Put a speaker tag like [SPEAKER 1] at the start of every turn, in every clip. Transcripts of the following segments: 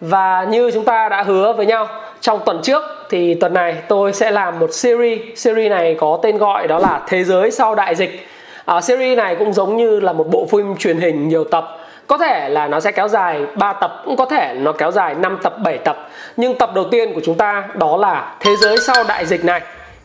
[SPEAKER 1] Và như chúng ta đã hứa với nhau trong tuần trước thì tuần này tôi sẽ làm một series. Series này có tên gọi đó là Thế giới sau đại dịch. À, series này cũng giống như là một bộ phim truyền hình nhiều tập. Có thể là nó sẽ kéo dài 3 tập, cũng có thể nó kéo dài 5 tập, 7 tập. Nhưng tập đầu tiên của chúng ta đó là Thế giới sau đại dịch này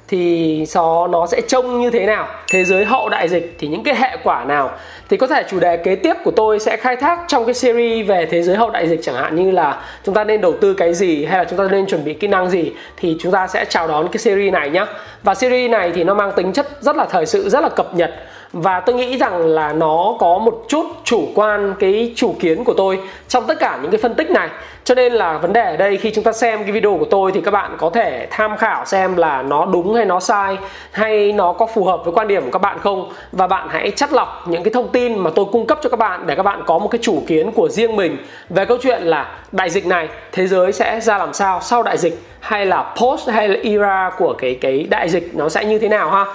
[SPEAKER 1] thì nó nó sẽ trông như thế nào? Thế giới hậu đại dịch thì những cái hệ quả nào? Thì có thể chủ đề kế tiếp của tôi sẽ khai thác trong cái series về thế giới hậu đại dịch chẳng hạn, như là chúng ta nên đầu tư cái gì hay là chúng ta nên chuẩn bị kỹ năng gì thì chúng ta sẽ chào đón cái series này nhé và series này thì nó mang tính chất rất là thời sự, rất là cập nhật và tôi nghĩ rằng là nó có một chút chủ quan cái chủ kiến của tôi trong tất cả những cái phân tích này. Cho nên là vấn đề ở đây khi chúng ta xem cái video của tôi thì các bạn có thể tham khảo xem là nó đúng hay nó sai, hay nó có phù hợp với quan điểm của các bạn không. Và bạn hãy chắt lọc những cái thông tin mà tôi cung cấp cho các bạn để các bạn có một cái chủ kiến của riêng mình về câu chuyện là đại dịch này, thế giới sẽ ra làm sao sau đại dịch, hay là post hay là era của cái cái đại dịch nó sẽ như thế nào ha?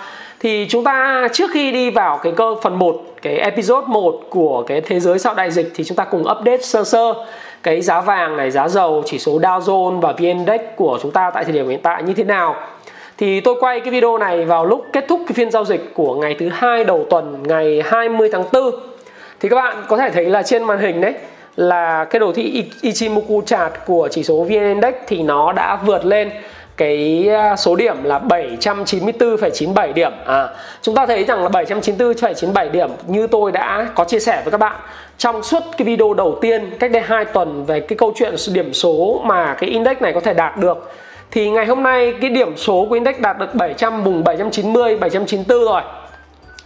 [SPEAKER 1] Thì chúng ta trước khi đi vào cái cơ phần 1 cái episode 1 của cái thế giới sau đại dịch thì chúng ta cùng update sơ sơ cái giá vàng này, giá dầu, chỉ số Dow Jones và VN Index của chúng ta tại thời điểm hiện tại như thế nào. Thì tôi quay cái video này vào lúc kết thúc cái phiên giao dịch của ngày thứ hai đầu tuần ngày 20 tháng 4. Thì các bạn có thể thấy là trên màn hình đấy là cái đồ thị Ichimoku chart của chỉ số VN Index thì nó đã vượt lên cái à, số điểm là 794,97 điểm. À, chúng ta thấy rằng là 794,97 điểm như tôi đã có chia sẻ với các bạn. Trong suốt cái video đầu tiên cách đây 2 tuần về cái câu chuyện điểm số mà cái index này có thể đạt được thì ngày hôm nay cái điểm số của index đạt được 700 vùng 790 794 rồi.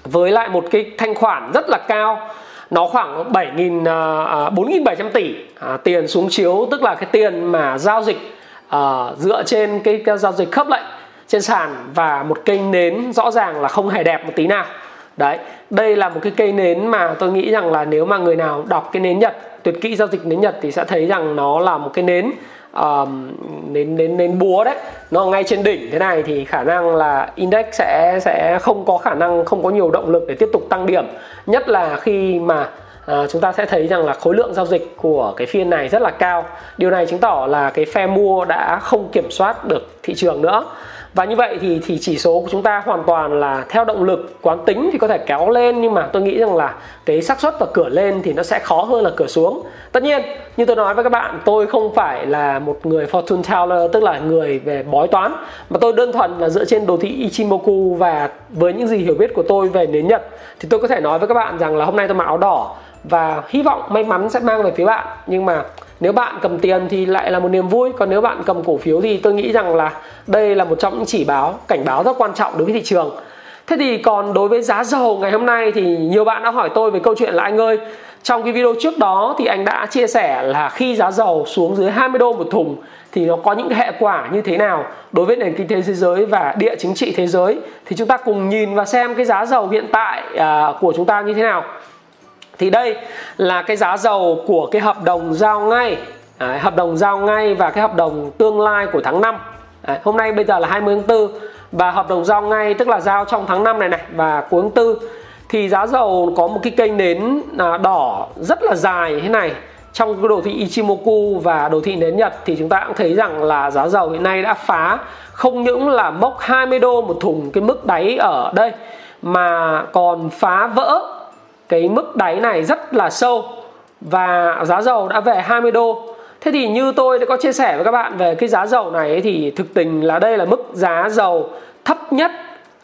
[SPEAKER 1] Với lại một cái thanh khoản rất là cao nó khoảng 7.000 4.700 à, à, tỷ à, tiền xuống chiếu tức là cái tiền mà giao dịch uh, dựa trên cái, cái giao dịch khớp lệnh trên sàn và một kênh nến rõ ràng là không hề đẹp một tí nào. Đấy đây là một cái cây nến mà tôi nghĩ rằng là nếu mà người nào đọc cái nến nhật tuyệt kỹ giao dịch nến nhật thì sẽ thấy rằng nó là một cái nến uh, nến nến nến búa đấy. Nó ngay trên đỉnh thế này thì khả năng là index sẽ sẽ không có khả năng không có nhiều động lực để tiếp tục tăng điểm. Nhất là khi mà à, chúng ta sẽ thấy rằng là khối lượng giao dịch của cái phiên này rất là cao. Điều này chứng tỏ là cái phe mua đã không kiểm soát được thị trường nữa. Và như vậy thì thì chỉ số của chúng ta hoàn toàn là theo động lực quán tính thì có thể kéo lên nhưng mà tôi nghĩ rằng là cái xác suất và cửa lên thì nó sẽ khó hơn là cửa xuống. Tất nhiên như tôi nói với các bạn tôi không phải là một người fortune teller tức là người về bói toán mà tôi đơn thuần là dựa trên đồ thị Ichimoku và với những gì hiểu biết của tôi về nến nhật. Thì tôi có thể nói với các bạn rằng là hôm nay tôi mặc áo đỏ và hy vọng may mắn sẽ mang về phía bạn. Nhưng mà nếu bạn cầm tiền thì lại là một niềm vui. Còn nếu bạn cầm cổ phiếu thì tôi nghĩ rằng là đây là một trong những chỉ báo, cảnh báo rất quan trọng đối với thị trường. Thế thì còn đối với giá dầu ngày hôm nay thì nhiều bạn đã hỏi tôi về câu chuyện là anh ơi, trong cái video trước đó thì anh đã chia sẻ là khi giá dầu xuống dưới 20 đô một thùng thì nó có những hệ quả như thế nào đối với nền kinh tế thế giới và địa chính trị thế giới. Thì chúng ta cùng nhìn và xem cái giá dầu hiện tại à, của chúng ta như thế nào thì đây là cái giá dầu của cái hợp đồng giao ngay. Đấy, hợp đồng giao ngay và cái hợp đồng tương lai của tháng 5 Đấy, hôm nay bây giờ là 20 tháng 4 và hợp đồng giao ngay tức là giao trong tháng 5 này này và cuối tháng 4 thì giá dầu có một cái kênh nến à, đỏ rất là dài thế này. Trong cái đồ thị Ichimoku và đồ thị nến Nhật thì chúng ta cũng thấy rằng là giá dầu hiện nay đã phá. Không những là mốc 20 đô một thùng cái mức đáy ở đây mà còn phá vỡ cái mức đáy này rất là sâu và giá dầu đã về 20 đô Thế thì như tôi đã có chia sẻ với các bạn về cái giá dầu này thì thực tình là đây là mức giá dầu thấp nhất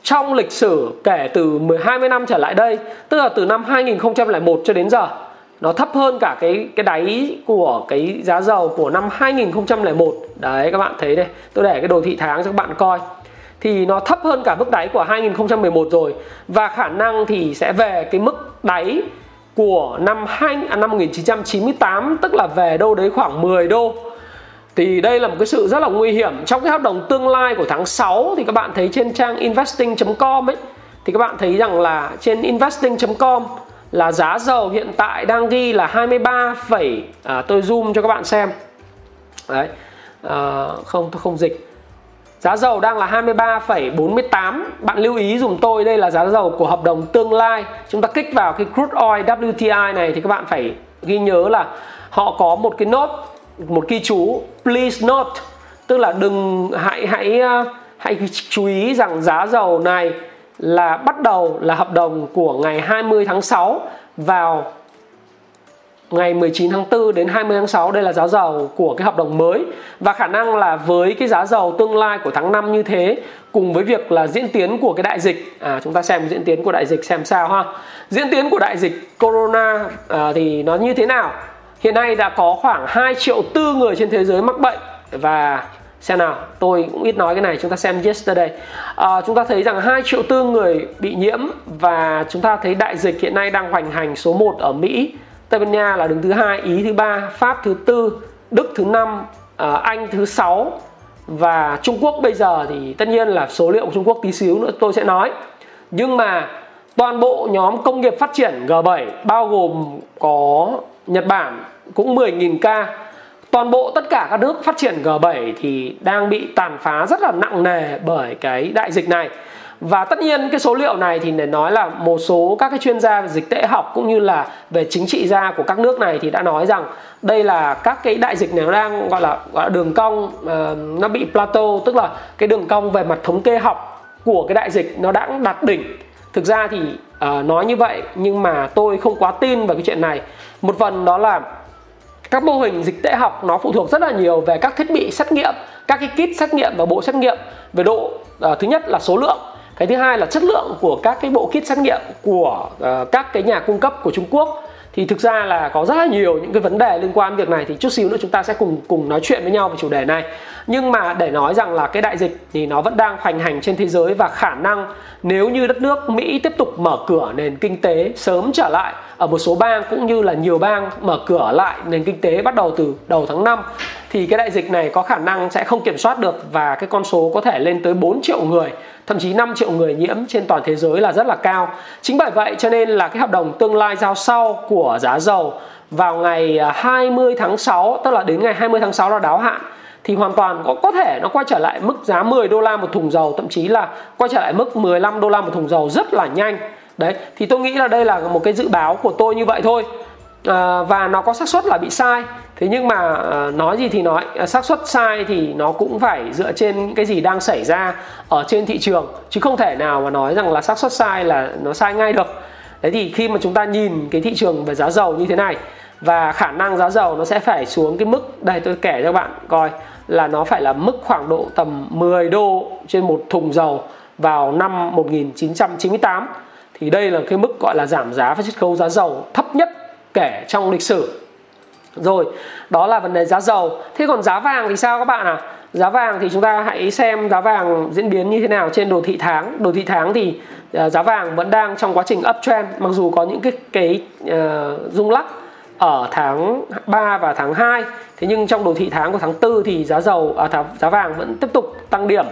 [SPEAKER 1] trong lịch sử kể từ 12 năm trở lại đây, tức là từ năm 2001 cho đến giờ. Nó thấp hơn cả cái cái đáy của cái giá dầu của năm 2001. Đấy các bạn thấy đây, tôi để cái đồ thị tháng cho các bạn coi thì nó thấp hơn cả mức đáy của 2011 rồi. Và khả năng thì sẽ về cái mức đáy của năm 2, à, năm 1998 tức là về đâu đấy khoảng 10 đô. Thì đây là một cái sự rất là nguy hiểm. Trong cái hợp đồng tương lai của tháng 6 thì các bạn thấy trên trang investing.com ấy thì các bạn thấy rằng là trên investing.com là giá dầu hiện tại đang ghi là 23, à, tôi zoom cho các bạn xem. Đấy. À, không tôi không dịch. Giá dầu đang là 23,48 Bạn lưu ý dùm tôi đây là giá dầu của hợp đồng tương lai. Chúng ta kích vào cái crude oil WTI này Thì các bạn phải ghi nhớ là Họ có một cái nốt, Một ghi chú Please note. Tức là đừng hãy hãy ờ, hãy chú ý rằng giá dầu này là bắt đầu là hợp đồng của ngày 20 tháng 6 vào ngày 19 tháng 4 đến 20 tháng 6 đây là giá dầu của cái hợp đồng mới. Và khả năng là với cái giá dầu tương lai của tháng 5 như thế cùng với việc là diễn tiến của cái đại dịch à chúng ta xem diễn tiến của đại dịch xem sao ha. Diễn tiến của đại dịch corona à, thì nó như thế nào? Hiện nay đã có khoảng 2 triệu tư người trên thế giới mắc bệnh. Và xem nào tôi cũng ít nói cái này chúng ta xem yesterday. À, chúng ta thấy rằng 2 triệu tư người bị nhiễm và chúng ta thấy đại dịch hiện nay đang hoành hành số 1 ở Mỹ. Tây Ban Nha là đứng thứ hai, Ý thứ ba, Pháp thứ tư, Đức thứ năm, ờ, Anh thứ sáu và Trung Quốc bây giờ thì tất nhiên là số liệu của Trung Quốc tí xíu nữa tôi sẽ nói. Nhưng mà toàn bộ nhóm công nghiệp phát triển G7 bao gồm có Nhật Bản cũng 10.000 ca. Toàn bộ tất cả các nước phát triển G7 thì đang bị tàn phá rất là nặng nề bởi cái đại dịch này và tất nhiên cái số liệu này thì để nói là một số các cái chuyên gia về dịch tễ học cũng như là về chính trị gia của các nước này thì đã nói rằng đây là các cái đại dịch này nó đang gọi là, gọi là đường cong uh, nó bị plateau tức là cái đường cong về mặt thống kê học của cái đại dịch nó đã đạt đỉnh. Thực ra thì uh, nói như vậy nhưng mà tôi không quá tin vào cái chuyện này. Một phần đó là các mô hình dịch tễ học nó phụ thuộc rất là nhiều về các thiết bị xét nghiệm các cái kit xét nghiệm và bộ xét nghiệm về độ uh, thứ nhất là số lượng cái thứ hai là chất lượng của các cái bộ kit xét nghiệm của uh, các cái nhà cung cấp của Trung Quốc. Thì thực ra là có rất là nhiều những cái vấn đề liên quan việc này thì chút xíu nữa chúng ta sẽ cùng cùng nói chuyện với nhau về chủ đề này. Nhưng mà để nói rằng là cái đại dịch thì nó vẫn đang hoành hành trên thế giới và khả năng nếu như đất nước Mỹ tiếp tục mở cửa nền kinh tế sớm trở lại ở một số bang cũng như là nhiều bang mở cửa lại nền kinh tế bắt đầu từ đầu tháng 5 thì cái đại dịch này có khả năng sẽ không kiểm soát được và cái con số có thể lên tới 4 triệu người, thậm chí 5 triệu người nhiễm trên toàn thế giới là rất là cao. Chính bởi vậy cho nên là cái hợp đồng tương lai giao sau của giá dầu vào ngày à, 20 tháng 6 tức là đến ngày 20 tháng 6 là đáo hạn, thì hoàn toàn có có thể nó quay trở lại mức giá 10 đô la một thùng dầu, thậm chí là quay trở lại mức 15 đô la một thùng dầu rất là nhanh đấy thì tôi nghĩ là đây là một cái dự báo của tôi như vậy thôi. À, và nó có xác suất là bị sai. Thế nhưng mà à, nói gì thì nói à, xác suất sai thì nó cũng phải dựa trên cái gì đang xảy ra ở trên thị trường chứ không thể nào mà nói rằng là xác suất sai là nó sai ngay được. Đấy thì khi mà chúng ta nhìn cái thị trường về giá dầu như thế này và khả năng giá dầu nó sẽ phải xuống cái mức đây tôi kể cho các bạn coi là nó phải là mức khoảng độ tầm 10 đô trên một thùng dầu vào năm 1998 thì đây là cái mức gọi là giảm giá và chiết khấu giá dầu thấp nhất kể trong lịch sử. Rồi đó là vấn đề giá dầu. Thế còn giá vàng thì sao các bạn à giá vàng thì chúng ta hãy xem giá vàng diễn biến như thế nào trên đồ thị tháng. Đồ thị tháng thì ờ, giá vàng vẫn đang trong quá trình uptrend mặc dù có những cái cái uh, rung lắc ở tháng 3 và tháng 2 thế nhưng trong đồ thị tháng của tháng 4 thì giá dầu à, giá vàng vẫn tiếp tục tăng điểm.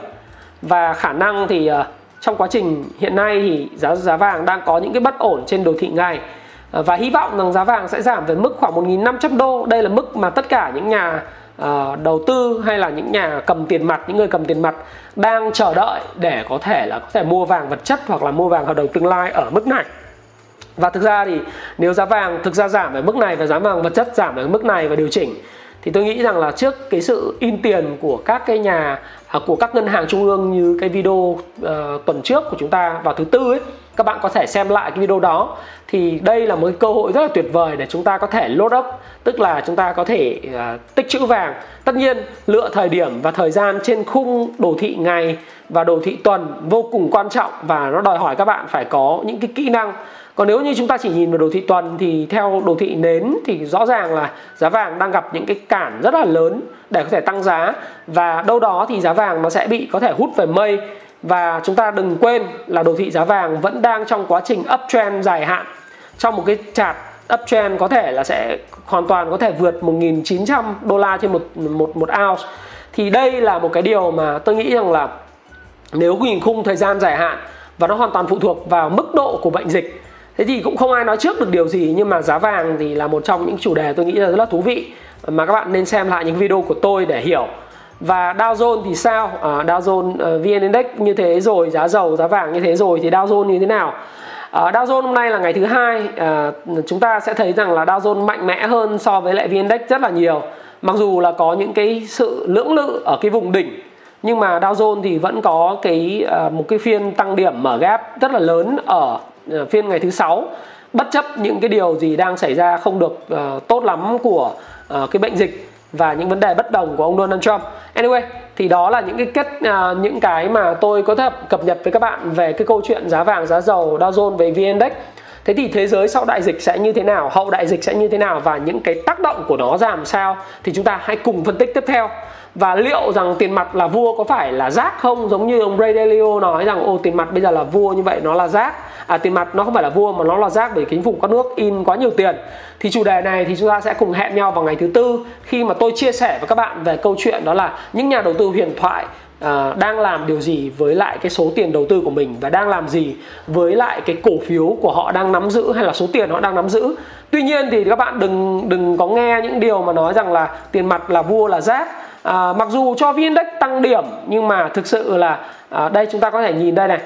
[SPEAKER 1] Và khả năng thì uh, trong quá trình hiện nay thì giá giá vàng đang có những cái bất ổn trên đồ thị ngày ờ, và hy vọng rằng giá vàng sẽ giảm về mức khoảng 1.500 đô. Đây là mức mà tất cả những nhà uh, đầu tư hay là những nhà cầm tiền mặt những người cầm tiền mặt đang chờ đợi để có thể là có thể mua vàng vật chất hoặc là mua vàng hợp đồng tương lai ở mức này. Và thực ra thì nếu giá vàng thực ra giảm ở mức này và giá vàng vật chất giảm ở mức này và điều chỉnh thì tôi nghĩ rằng là trước cái sự in tiền của các cái nhà à, của các ngân hàng trung ương như cái video uh, tuần trước của chúng ta vào thứ tư ấy các bạn có thể xem lại cái video đó. Thì đây là một cái cơ hội rất là tuyệt vời để chúng ta có thể load up tức là chúng ta có thể uh, tích trữ vàng. Tất nhiên lựa thời điểm và thời gian trên khung đồ thị ngày và đồ thị tuần vô cùng quan trọng và nó đòi hỏi các bạn phải có những cái kỹ năng còn nếu như chúng ta chỉ nhìn vào đồ thị tuần thì theo đồ thị nến thì rõ ràng là giá vàng đang gặp những cái cản rất là lớn để có thể tăng giá. Và đâu đó thì giá vàng nó sẽ bị có thể hút về mây. Và chúng ta đừng quên là đồ thị giá vàng vẫn đang trong quá trình uptrend dài hạn. Trong một cái chart uptrend có thể là sẽ hoàn toàn có thể vượt 1.900 đô la trên một một một ounce. Thì đây là một cái điều mà tôi nghĩ rằng là nếu nhìn khung thời gian dài hạn và nó hoàn toàn phụ thuộc vào mức độ của bệnh dịch thế thì cũng không ai nói trước được điều gì nhưng mà giá vàng thì là một trong những chủ đề tôi nghĩ là rất là thú vị mà các bạn nên xem lại những video của tôi để hiểu. Và Dow Jones thì sao? À, Dow Jones ờ, uh, VN Index như thế rồi giá dầu giá vàng như thế rồi thì Dow Jones như thế nào? À, Dow Jones hôm nay là ngày thứ hai à, chúng ta sẽ thấy rằng là Dow Jones mạnh mẽ hơn so với lại VN Index rất là nhiều. Mặc dù là có những cái sự lưỡng lự ở cái vùng đỉnh nhưng mà Dow Jones thì vẫn có cái uh, một cái phiên tăng điểm mở gap rất là lớn ở Ờ, phiên ngày thứ sáu bất chấp những cái điều gì đang xảy ra không được uh, tốt lắm của uh, cái bệnh dịch và những vấn đề bất đồng của ông Donald Trump. Anyway, thì đó là những cái kết uh, những cái mà tôi có thể cập nhật với các bạn về cái câu chuyện giá vàng, giá dầu, Dow Jones về VN Index. Thế thì thế giới sau đại dịch sẽ như thế nào, hậu đại dịch sẽ như thế nào và những cái tác động của nó ra làm sao thì chúng ta hãy cùng phân tích tiếp theo và liệu rằng tiền mặt là vua có phải là rác không? Giống như ông Ray Dalio nói rằng ô tiền mặt bây giờ là vua như vậy nó là rác. À tiền mặt nó không phải là vua mà nó là rác bởi chính phủ các nước in quá nhiều tiền. Thì chủ đề này thì chúng ta sẽ cùng hẹn nhau vào ngày thứ tư khi mà tôi chia sẻ với các bạn về câu chuyện đó là những nhà đầu tư huyền thoại À, đang làm điều gì với lại cái số tiền đầu tư của mình và đang làm gì với lại cái cổ phiếu của họ đang nắm giữ hay là số tiền họ đang nắm giữ. Tuy nhiên thì các bạn đừng đừng có nghe những điều mà nói rằng là tiền mặt là vua là rác à, mặc dù cho vn index tăng điểm nhưng mà thực sự là à, đây chúng ta có thể nhìn đây này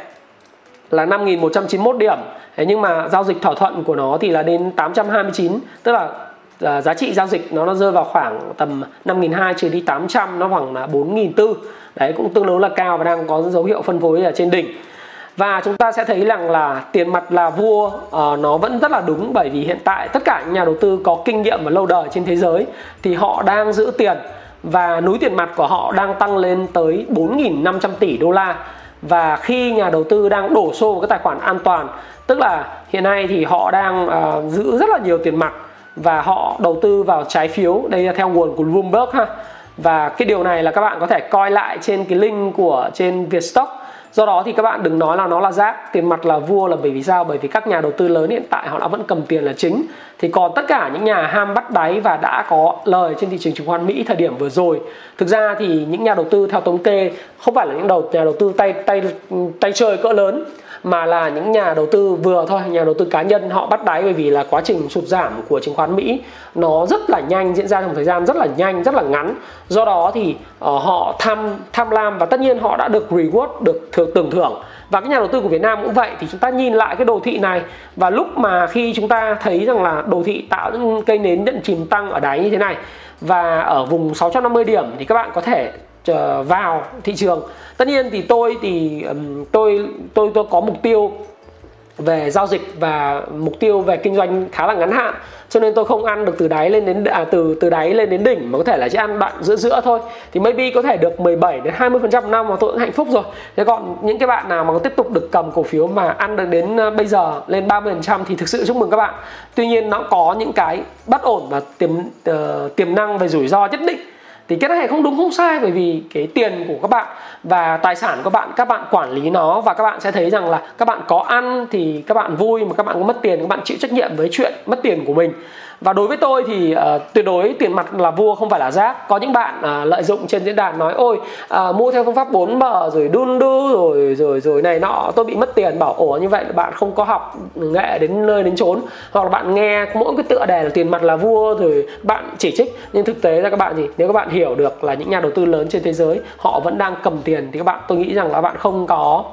[SPEAKER 1] là 5.191 điểm. Thế nhưng mà giao dịch thỏa thuận của nó thì là đến 829 tức là à, giá trị giao dịch nó nó rơi vào khoảng tầm 5.200 trừ đi 800 nó khoảng là 4.400 đấy cũng tương đối là cao và đang có dấu hiệu phân phối ở trên đỉnh. Và chúng ta sẽ thấy rằng là tiền mặt là vua uh, nó vẫn rất là đúng bởi vì hiện tại tất cả những nhà đầu tư có kinh nghiệm và lâu đời trên thế giới thì họ đang giữ tiền và núi tiền mặt của họ đang tăng lên tới 4.500 tỷ đô la. Và khi nhà đầu tư đang đổ xô vào cái tài khoản an toàn tức là hiện nay thì họ đang uh, giữ rất là nhiều tiền mặt và họ đầu tư vào trái phiếu. Đây là theo nguồn của Bloomberg ha. Và cái điều này là các bạn có thể coi lại trên cái link của trên Vietstock do đó thì các bạn đừng nói là nó là rác, tiền mặt là vua là bởi vì sao? Bởi vì các nhà đầu tư lớn hiện tại họ đã vẫn cầm tiền là chính. Thì còn tất cả những nhà ham bắt đáy và đã có lời trên thị trường chứng khoán Mỹ thời điểm vừa rồi. Thực ra thì những nhà đầu tư theo thống kê không phải là những đầu nhà đầu tư tay tay tay chơi cỡ lớn mà là những nhà đầu tư vừa thôi nhà đầu tư cá nhân họ bắt đáy bởi vì là quá trình sụt giảm của chứng khoán Mỹ nó rất là nhanh diễn ra trong thời gian rất là nhanh rất là ngắn. Do đó thì uh, họ tham tham lam và tất nhiên họ đã được reward được thưởng tưởng thưởng. Và cái nhà đầu tư của Việt Nam cũng vậy thì chúng ta nhìn lại cái đồ thị này và lúc mà khi chúng ta thấy rằng là đồ thị tạo những cây nến nhận chìm tăng ở đáy như thế này và ở vùng 650 điểm thì các bạn có thể ờ, vào thị trường. Tất nhiên thì tôi thì tôi tôi tôi có mục tiêu về giao dịch và mục tiêu về kinh doanh khá là ngắn hạn. Cho nên tôi không ăn được từ đáy lên đến à, từ từ đáy lên đến đỉnh mà có thể là chỉ ăn đoạn giữa giữa thôi. Thì maybe có thể được 17 đến 20 phần trăm năm mà tôi cũng hạnh phúc rồi. Thế còn những cái bạn nào mà tiếp tục được cầm cổ phiếu mà ăn được đến à, bây giờ lên 30 phần trăm thì thực sự chúc mừng các bạn. Tuy nhiên nó có những cái bất ổn và tiềm uh, tiềm năng về rủi ro nhất định thì cái này không đúng, không sai, bởi vì cái tiền của các bạn và tài sản của bạn, các bạn quản lý nó và các bạn sẽ thấy rằng là các bạn có ăn thì các bạn vui, mà các bạn có mất tiền, các bạn chịu trách nhiệm với chuyện mất tiền của mình và đối với tôi thì uh, tuyệt đối tiền mặt là vua không phải là rác. Có những bạn uh, lợi dụng trên diễn đàn nói ôi uh, mua theo phương pháp 4M rồi đun đu rồi rồi rồi này nọ tôi bị mất tiền. Bảo ủa như vậy là bạn không có học nghệ đến nơi đến chốn. Hoặc là bạn nghe mỗi cái tựa đề là tiền mặt là vua rồi bạn chỉ trích. Nhưng thực tế ra các bạn gì nếu các bạn hiểu được là những nhà đầu tư lớn trên thế giới họ vẫn đang cầm tiền thì các bạn tôi nghĩ rằng là bạn không có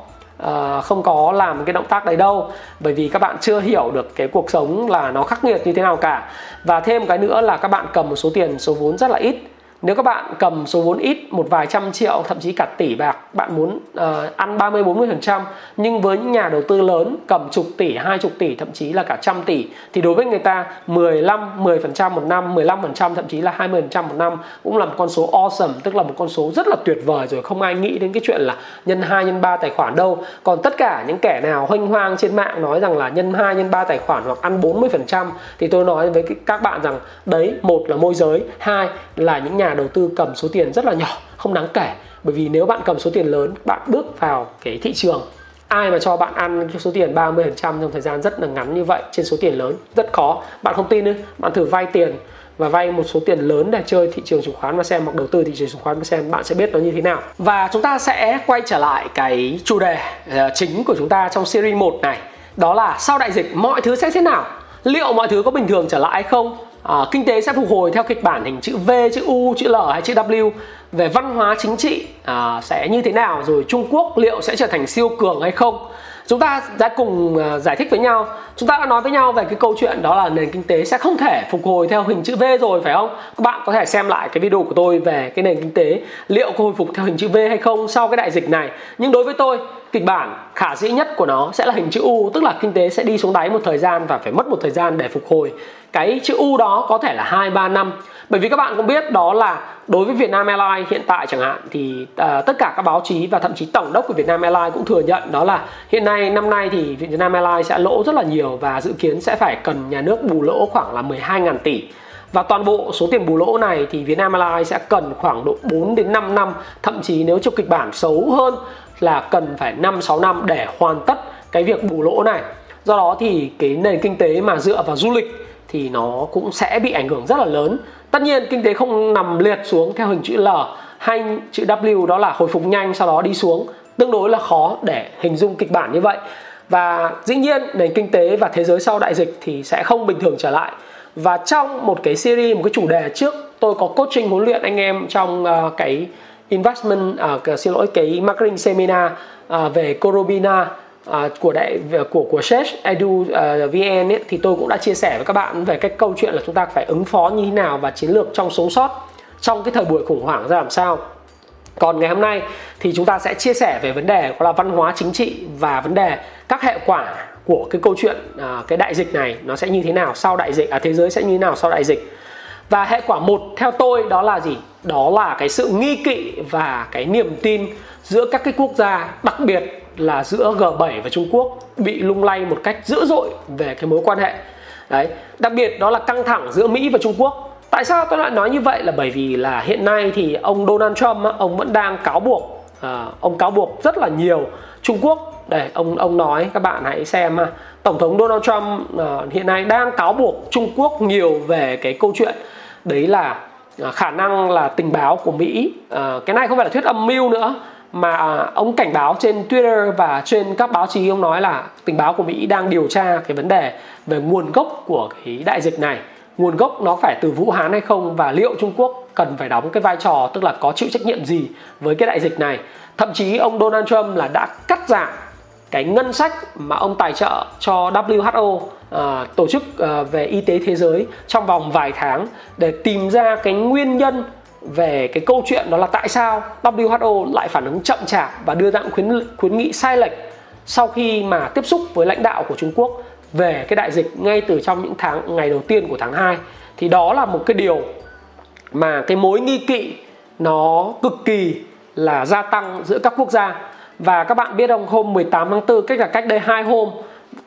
[SPEAKER 1] uh, không có làm cái động tác đấy đâu bởi vì các bạn chưa hiểu được cái cuộc sống là nó khắc nghiệt như thế nào cả. Và thêm cái nữa là các bạn cầm một số tiền số vốn rất là ít nếu các bạn cầm số vốn ít một vài trăm triệu thậm chí cả tỷ bạc bạn muốn uh, ăn 30 40 phần trăm nhưng với những nhà đầu tư lớn cầm chục tỷ hai chục tỷ thậm chí là cả trăm tỷ thì đối với người ta 15 10 phần trăm một năm 15 phần trăm thậm chí là 20 phần trăm một năm cũng là một con số awesome tức là một con số rất là tuyệt vời rồi không ai nghĩ đến cái chuyện là nhân 2 nhân 3 tài khoản đâu. Còn tất cả những kẻ nào hoanh hoang trên mạng nói rằng là nhân 2 nhân 3 tài khoản hoặc ăn 40 phần trăm thì tôi nói với các bạn rằng đấy một là môi giới hai là những nhà nhà đầu tư cầm số tiền rất là nhỏ, không đáng kể. Bởi vì nếu bạn cầm số tiền lớn, bạn bước vào cái thị trường, ai mà cho bạn ăn số tiền 30% trong thời gian rất là ngắn như vậy trên số tiền lớn? Rất khó. Bạn không tin nữa bạn thử vay tiền và vay một số tiền lớn để chơi thị trường chứng khoán và xem, hoặc đầu tư thị trường chứng khoán và xem bạn sẽ biết nó như thế nào. Và chúng ta sẽ quay trở lại cái chủ đề ờ, chính của chúng ta trong series 1 này. Đó là sau đại dịch, mọi thứ sẽ thế nào? Liệu mọi thứ có bình thường trở lại hay không? À, kinh tế sẽ phục hồi theo kịch bản hình chữ V, chữ U, chữ L hay chữ W. Về văn hóa chính trị à, sẽ như thế nào rồi Trung Quốc liệu sẽ trở thành siêu cường hay không? Chúng ta sẽ cùng uh, giải thích với nhau. Chúng ta đã nói với nhau về cái câu chuyện đó là nền kinh tế sẽ không thể phục hồi theo hình chữ V rồi phải không? Các bạn có thể xem lại cái video của tôi về cái nền kinh tế liệu có hồi phục theo hình chữ V hay không sau cái đại dịch này. Nhưng đối với tôi kịch bản khả dĩ nhất của nó sẽ là hình chữ U tức là kinh tế sẽ đi xuống đáy một thời gian và phải mất một thời gian để phục hồi. Cái chữ U đó có thể là 2 3 năm. Bởi vì các bạn cũng biết đó là đối với Vietnam Airlines hiện tại chẳng hạn thì uh, tất cả các báo chí và thậm chí tổng đốc của Vietnam Airlines cũng thừa nhận đó là hiện nay năm nay thì Vietnam Airlines sẽ lỗ rất là nhiều và dự kiến sẽ phải cần nhà nước bù lỗ khoảng là 12.000 tỷ và toàn bộ số tiền bù lỗ này thì Vietnam Airlines sẽ cần khoảng độ 4 đến 5 năm. Thậm chí nếu trong kịch bản xấu hơn là cần phải 5 6 năm để hoàn tất cái việc bù lỗ này. Do đó thì cái nền kinh tế mà dựa vào du lịch thì nó cũng sẽ bị ảnh hưởng rất là lớn. Tất nhiên kinh tế không nằm liệt xuống theo hình chữ L hay chữ W, đó là hồi phục nhanh sau đó đi xuống. Tương đối là khó để hình dung kịch bản như vậy. Và dĩ nhiên nền kinh tế và thế giới sau đại dịch thì sẽ không bình thường trở lại và trong một cái series một cái chủ đề trước tôi có coaching huấn luyện anh em trong uh, cái investment uh, xin lỗi cái marketing seminar uh, về Corobina uh, của đại của của Search Edu uh, VN ấy, thì tôi cũng đã chia sẻ với các bạn về cái câu chuyện là chúng ta phải ứng phó như thế nào và chiến lược trong sống sót trong cái thời buổi khủng hoảng ra làm sao. Còn ngày hôm nay thì chúng ta sẽ chia sẻ về vấn đề là văn hóa chính trị và vấn đề các hệ quả của cái câu chuyện à, cái đại dịch này nó sẽ như thế nào sau đại dịch à thế giới sẽ như thế nào sau đại dịch. Và hệ quả một theo tôi đó là gì? Đó là cái sự nghi kỵ và cái niềm tin giữa các cái quốc gia đặc biệt là giữa G7 và Trung Quốc bị lung lay một cách dữ dội về cái mối quan hệ. Đấy đặc biệt đó là căng thẳng giữa Mỹ và Trung Quốc. Tại sao tôi lại nói như vậy? Là bởi vì là hiện nay thì ông Donald Trump ông vẫn đang cáo buộc à, ông cáo buộc rất là nhiều Trung Quốc để ông ông nói các bạn hãy xem tổng thống Donald Trump uh, hiện nay đang cáo buộc Trung Quốc nhiều về cái câu chuyện đấy là uh, khả năng là tình báo của Mỹ uh, cái này không phải là thuyết âm mưu nữa mà ông cảnh báo trên Twitter và trên các báo chí ông nói là tình báo của Mỹ đang điều tra cái vấn đề về nguồn gốc của cái đại dịch này. Nguồn gốc nó phải từ Vũ Hán hay không và liệu Trung Quốc cần phải đóng cái vai trò tức là có chịu trách nhiệm gì với cái đại dịch này? Thậm chí ông Donald Trump là đã cắt giảm cái ngân sách mà ông tài trợ cho WHO à, tổ chức à, về y tế thế giới trong vòng vài tháng để tìm ra cái nguyên nhân về cái câu chuyện đó là tại sao WHO lại phản ứng chậm chạp và đưa ra khuyến khuyến nghị sai lệch sau khi mà tiếp xúc với lãnh đạo của Trung Quốc về cái đại dịch ngay từ trong những tháng ngày đầu tiên của tháng 2 thì đó là một cái điều mà cái mối nghi kỵ nó cực kỳ là gia tăng giữa các quốc gia và các bạn biết không hôm 18 tháng 4 cách là cách đây hai hôm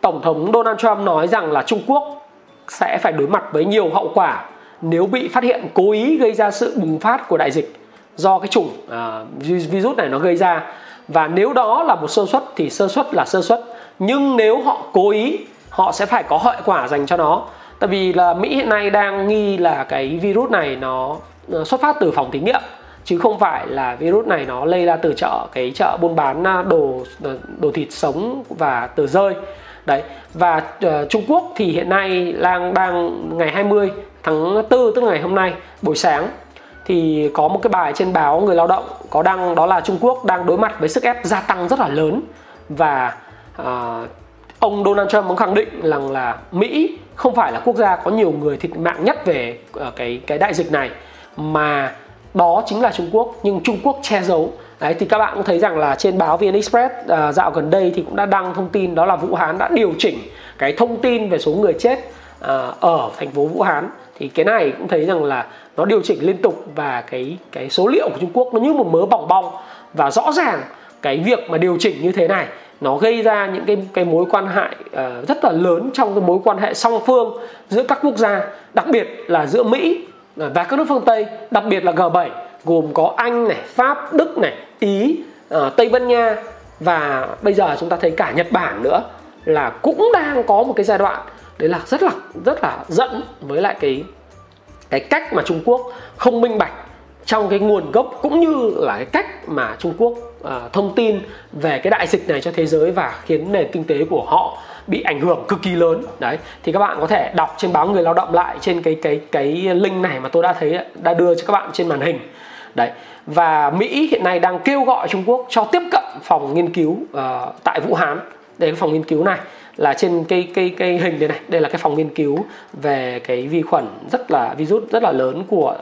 [SPEAKER 1] tổng thống Donald Trump nói rằng là Trung Quốc sẽ phải đối mặt với nhiều hậu quả nếu bị phát hiện cố ý gây ra sự bùng phát của đại dịch do cái chủng uh, virus này nó gây ra. Và nếu đó là một sơ suất thì sơ suất là sơ suất nhưng nếu họ cố ý họ sẽ phải có hậu quả dành cho nó. Tại vì là mỹ hiện nay đang nghi là cái virus này nó ờ, xuất phát từ phòng thí nghiệm chứ không phải là virus này nó lây ra từ chợ cái chợ buôn bán à, đồ ờ, đồ thịt sống và từ rơi. Đấy và uh, Trung Quốc thì hiện nay đang đang ngày 20 tháng 4 tức là ngày hôm nay buổi sáng thì có một cái bài trên báo người lao động có đăng đó là Trung Quốc đang đối mặt với sức ép gia tăng rất là lớn và uh, ông Donald Trump cũng khẳng định rằng là Mỹ không phải là quốc gia có nhiều người thiệt mạng nhất về uh, cái cái đại dịch này mà đó chính là Trung Quốc nhưng Trung Quốc che giấu. Đấy thì các bạn cũng thấy rằng là trên báo VN Express à, dạo gần đây thì cũng đã đăng thông tin đó là Vũ Hán đã điều chỉnh cái thông tin về số người chết à, ở thành phố Vũ Hán. Thì cái này cũng thấy rằng là nó điều chỉnh liên tục và cái cái số liệu của Trung Quốc nó như một mớ bỏng bong. Và rõ ràng cái việc mà điều chỉnh như thế này nó gây ra những cái cái mối quan hệ uh, à, rất là lớn trong cái mối quan hệ song phương giữa các quốc gia đặc biệt là giữa Mỹ và các nước phương Tây đặc biệt là G7 gồm có Anh này, Pháp, Đức này, Ý, uh, Tây Ban Nha và bây giờ chúng ta thấy cả Nhật Bản nữa là cũng đang có một cái giai đoạn đấy là rất là rất là dẫn với lại cái cái cách mà Trung Quốc không minh bạch trong cái nguồn gốc cũng như là cái cách mà Trung Quốc uh, thông tin về cái đại dịch này cho thế giới và khiến nền kinh tế của họ bị ảnh hưởng cực kỳ lớn. Đấy thì các bạn có thể đọc trên báo người lao động lại trên cái cái cái link này mà tôi đã thấy đã đưa cho các bạn trên màn hình. Đấy và Mỹ hiện nay đang kêu gọi Trung Quốc cho tiếp cận phòng nghiên cứu uh, tại Vũ Hán. Đến phòng nghiên cứu này là trên cái cái cái hình đây này. Đây là cái phòng nghiên cứu về cái vi khuẩn rất là virus rất là lớn của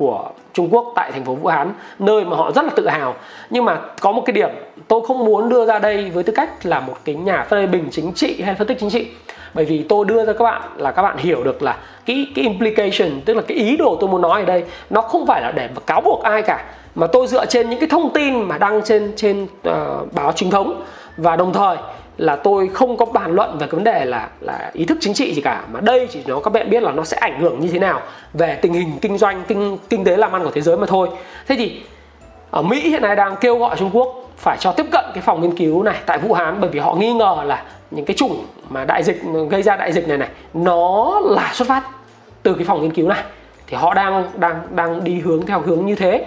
[SPEAKER 1] của Trung Quốc tại thành phố Vũ Hán nơi mà họ rất là tự hào. Nhưng mà có một cái điểm tôi không muốn đưa ra đây với tư cách là một cái nhà phê bình chính trị hay phân tích chính trị. Bởi vì tôi đưa ra các bạn là các bạn hiểu được là cái cái implication tức là cái ý đồ tôi muốn nói ở đây nó không phải là để mà cáo buộc ai cả mà tôi dựa trên những cái thông tin mà đăng trên trên uh, báo chính thống. Và đồng thời là tôi không có bàn luận về cái vấn đề là là ý thức chính trị gì cả, mà đây chỉ nó các bạn biết là nó sẽ ảnh hưởng như thế nào về tình hình kinh doanh, kinh kinh tế làm ăn của thế giới mà thôi. Thế thì ở Mỹ hiện nay đang kêu gọi Trung Quốc phải cho tiếp cận cái phòng nghiên cứu này tại Vũ Hán, bởi vì họ nghi ngờ là những cái chủng mà đại dịch, gây ra đại dịch này này, nó là xuất phát từ cái phòng nghiên cứu này. Thì họ đang đang đang đi hướng theo hướng như thế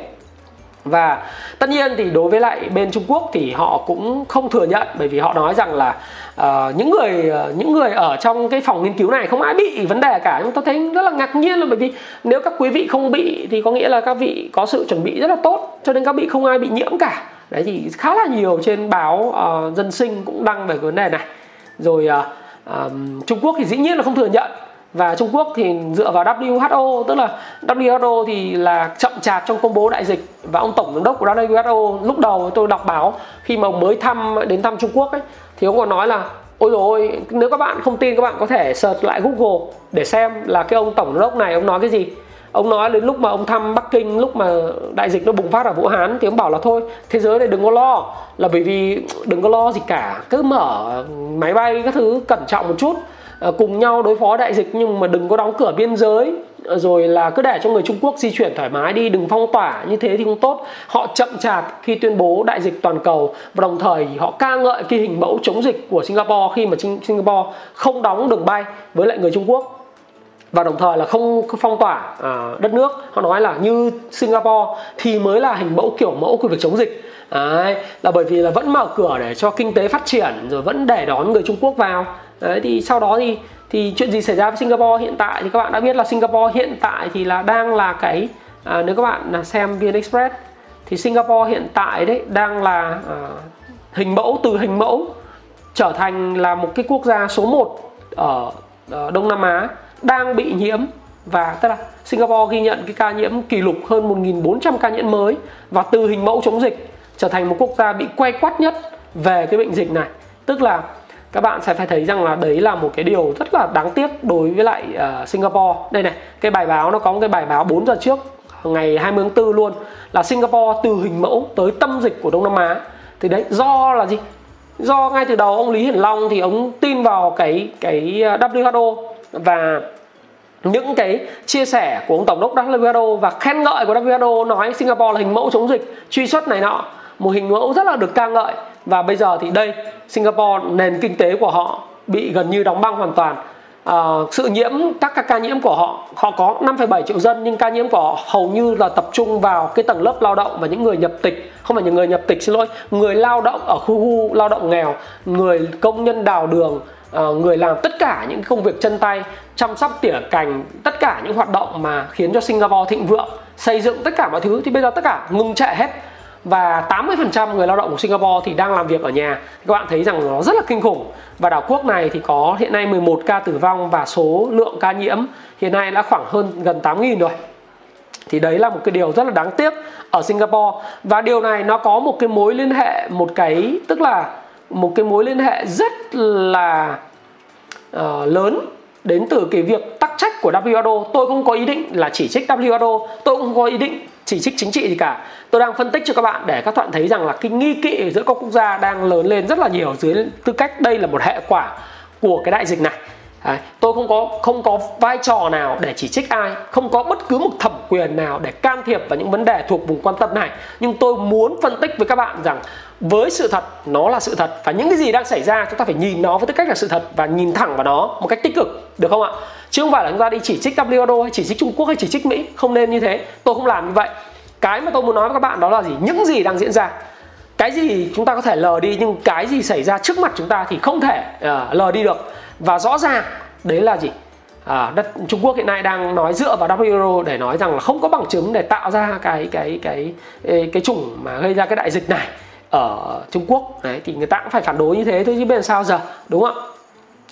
[SPEAKER 1] và tất nhiên thì đối với lại bên Trung Quốc thì họ cũng không thừa nhận bởi vì họ nói rằng là uh, những người uh, những người ở trong cái phòng nghiên cứu này không ai bị vấn đề cả. Nhưng tôi thấy rất là ngạc nhiên là bởi vì nếu các quý vị không bị thì có nghĩa là các vị có sự chuẩn bị rất là tốt cho nên các vị không ai bị nhiễm cả. Đấy thì khá là nhiều trên báo uh, dân sinh cũng đăng về cái vấn đề này. Rồi uh, uh, Trung Quốc thì dĩ nhiên là không thừa nhận và Trung Quốc thì dựa vào WHO tức là WHO thì là chậm chạp trong công bố đại dịch. Và ông tổng giám đốc của WHO lúc đầu tôi đọc báo, khi mà ông mới thăm, đến thăm Trung Quốc ấy, thì ông còn nói là, ôi rồi nếu các bạn không tin, các bạn có thể search lại Google để xem là cái ông tổng giám đốc này ông nói cái gì. Ông nói đến lúc mà ông thăm Bắc Kinh, lúc mà đại dịch nó bùng phát ở Vũ Hán, thì ông bảo là, thôi, thế giới này đừng có lo. Là bởi vì đừng có lo gì cả, cứ mở máy bay các thứ cẩn trọng một chút. Ờ, cùng nhau đối phó đại dịch nhưng mà đừng có đóng cửa biên giới. Ờ, rồi là cứ để cho người Trung Quốc di chuyển thoải mái đi đừng phong tỏa như thế thì không tốt. Họ chậm chạp khi tuyên bố đại dịch toàn cầu và đồng thời họ ca ngợi cái hình mẫu chống dịch của Singapore khi mà Singapore không đóng đường bay với lại người Trung Quốc. Và đồng thời là không phong tỏa à, đất nước. Họ nói là như Singapore thì mới là hình mẫu kiểu mẫu của việc chống dịch. Đấy, là bởi vì là vẫn mở cửa để cho kinh tế phát triển rồi vẫn để đón người Trung Quốc vào đấy thì sau đó thì thì chuyện gì xảy ra với Singapore hiện tại thì các bạn đã biết là Singapore hiện tại thì là đang là cái à, nếu các bạn là xem VN Express thì Singapore hiện tại đấy đang là à, hình mẫu từ hình mẫu trở thành là một cái quốc gia số 1 ở, ở Đông Nam Á đang bị nhiễm và tức là Singapore ghi nhận cái ca nhiễm kỷ lục hơn 1.400 ca nhiễm mới và từ hình mẫu chống dịch trở thành một quốc gia bị quay quắt nhất về cái bệnh dịch này. Tức là các bạn sẽ phải thấy rằng là đấy là một cái điều rất là đáng tiếc đối với lại uh, Singapore. Đây này cái bài báo nó có một cái bài báo 4 giờ trước ngày 20 tháng 4 luôn là Singapore từ hình mẫu tới tâm dịch của Đông Nam Á. Thì đấy do là gì? Do ngay từ đầu ông Lý Hiển Long thì ông tin vào cái cái ờ, WHO và những cái chia sẻ của ông tổng đốc WHO và khen ngợi của WHO nói Singapore là hình mẫu chống dịch truy xuất này nọ một hình mẫu rất là được ca ngợi. Và bây giờ thì đây Singapore nền kinh tế của họ bị gần như đóng băng hoàn toàn. À, sự nhiễm các, các ca nhiễm của họ họ có 5,7 triệu dân nhưng ca nhiễm của họ hầu như là tập trung vào cái tầng lớp lao động và những người nhập tịch. Không phải những người nhập tịch xin lỗi người lao động ở khu, khu lao động nghèo người công nhân đào đường à, người làm tất cả những công việc chân tay chăm sóc tỉa cành tất cả những hoạt động mà khiến cho Singapore thịnh vượng xây dựng tất cả mọi thứ. Thì bây giờ tất cả ngừng chạy hết và 80% người lao động của Singapore thì đang làm việc ở nhà. Các bạn thấy rằng nó rất là kinh khủng. Và đảo quốc này thì có hiện nay 11 ca tử vong và số lượng ca nhiễm hiện nay đã khoảng hơn gần 8.000 rồi. Thì đấy là một cái điều rất là đáng tiếc ở Singapore. Và điều này nó có một cái mối liên hệ một cái tức là một cái mối liên hệ rất là uh, lớn đến từ cái việc tắc trách của WHO tôi không có ý định là chỉ trích WHO tôi cũng không có ý định chỉ trích chính trị gì cả. Tôi đang phân tích cho các bạn để các bạn thấy rằng là cái nghi kỵ giữa các quốc gia đang lớn lên rất là nhiều dưới tư cách đây là một hệ quả của cái đại dịch này. Đấy, tôi không có không có vai trò nào để chỉ trích ai không có bất cứ một thẩm quyền nào để can thiệp vào những vấn đề thuộc vùng quan tâm này. Nhưng tôi muốn phân tích với các bạn rằng với sự thật nó là sự thật và những cái gì đang xảy ra chúng ta phải nhìn nó với tư cách là sự thật và nhìn thẳng vào nó một cách tích cực được không ạ? Chứ không phải là chúng ta đi chỉ trích WHO hay chỉ trích Trung Quốc hay chỉ trích Mỹ không nên như thế. Tôi không làm như vậy. Cái mà tôi muốn nói với các bạn đó là gì? Những gì đang diễn ra. Cái gì chúng ta có thể lờ đi nhưng cái gì xảy ra trước mặt chúng ta thì không thể uh, lờ đi được và rõ ràng đấy là gì? À, đất Trung Quốc hiện nay đang nói dựa vào WHO để nói rằng là không có bằng chứng để tạo ra cái cái cái cái, cái chủng mà gây ra cái đại dịch này ở Trung Quốc. Đấy thì người ta cũng phải phản đối như thế thôi chứ bên sao giờ đúng không ạ?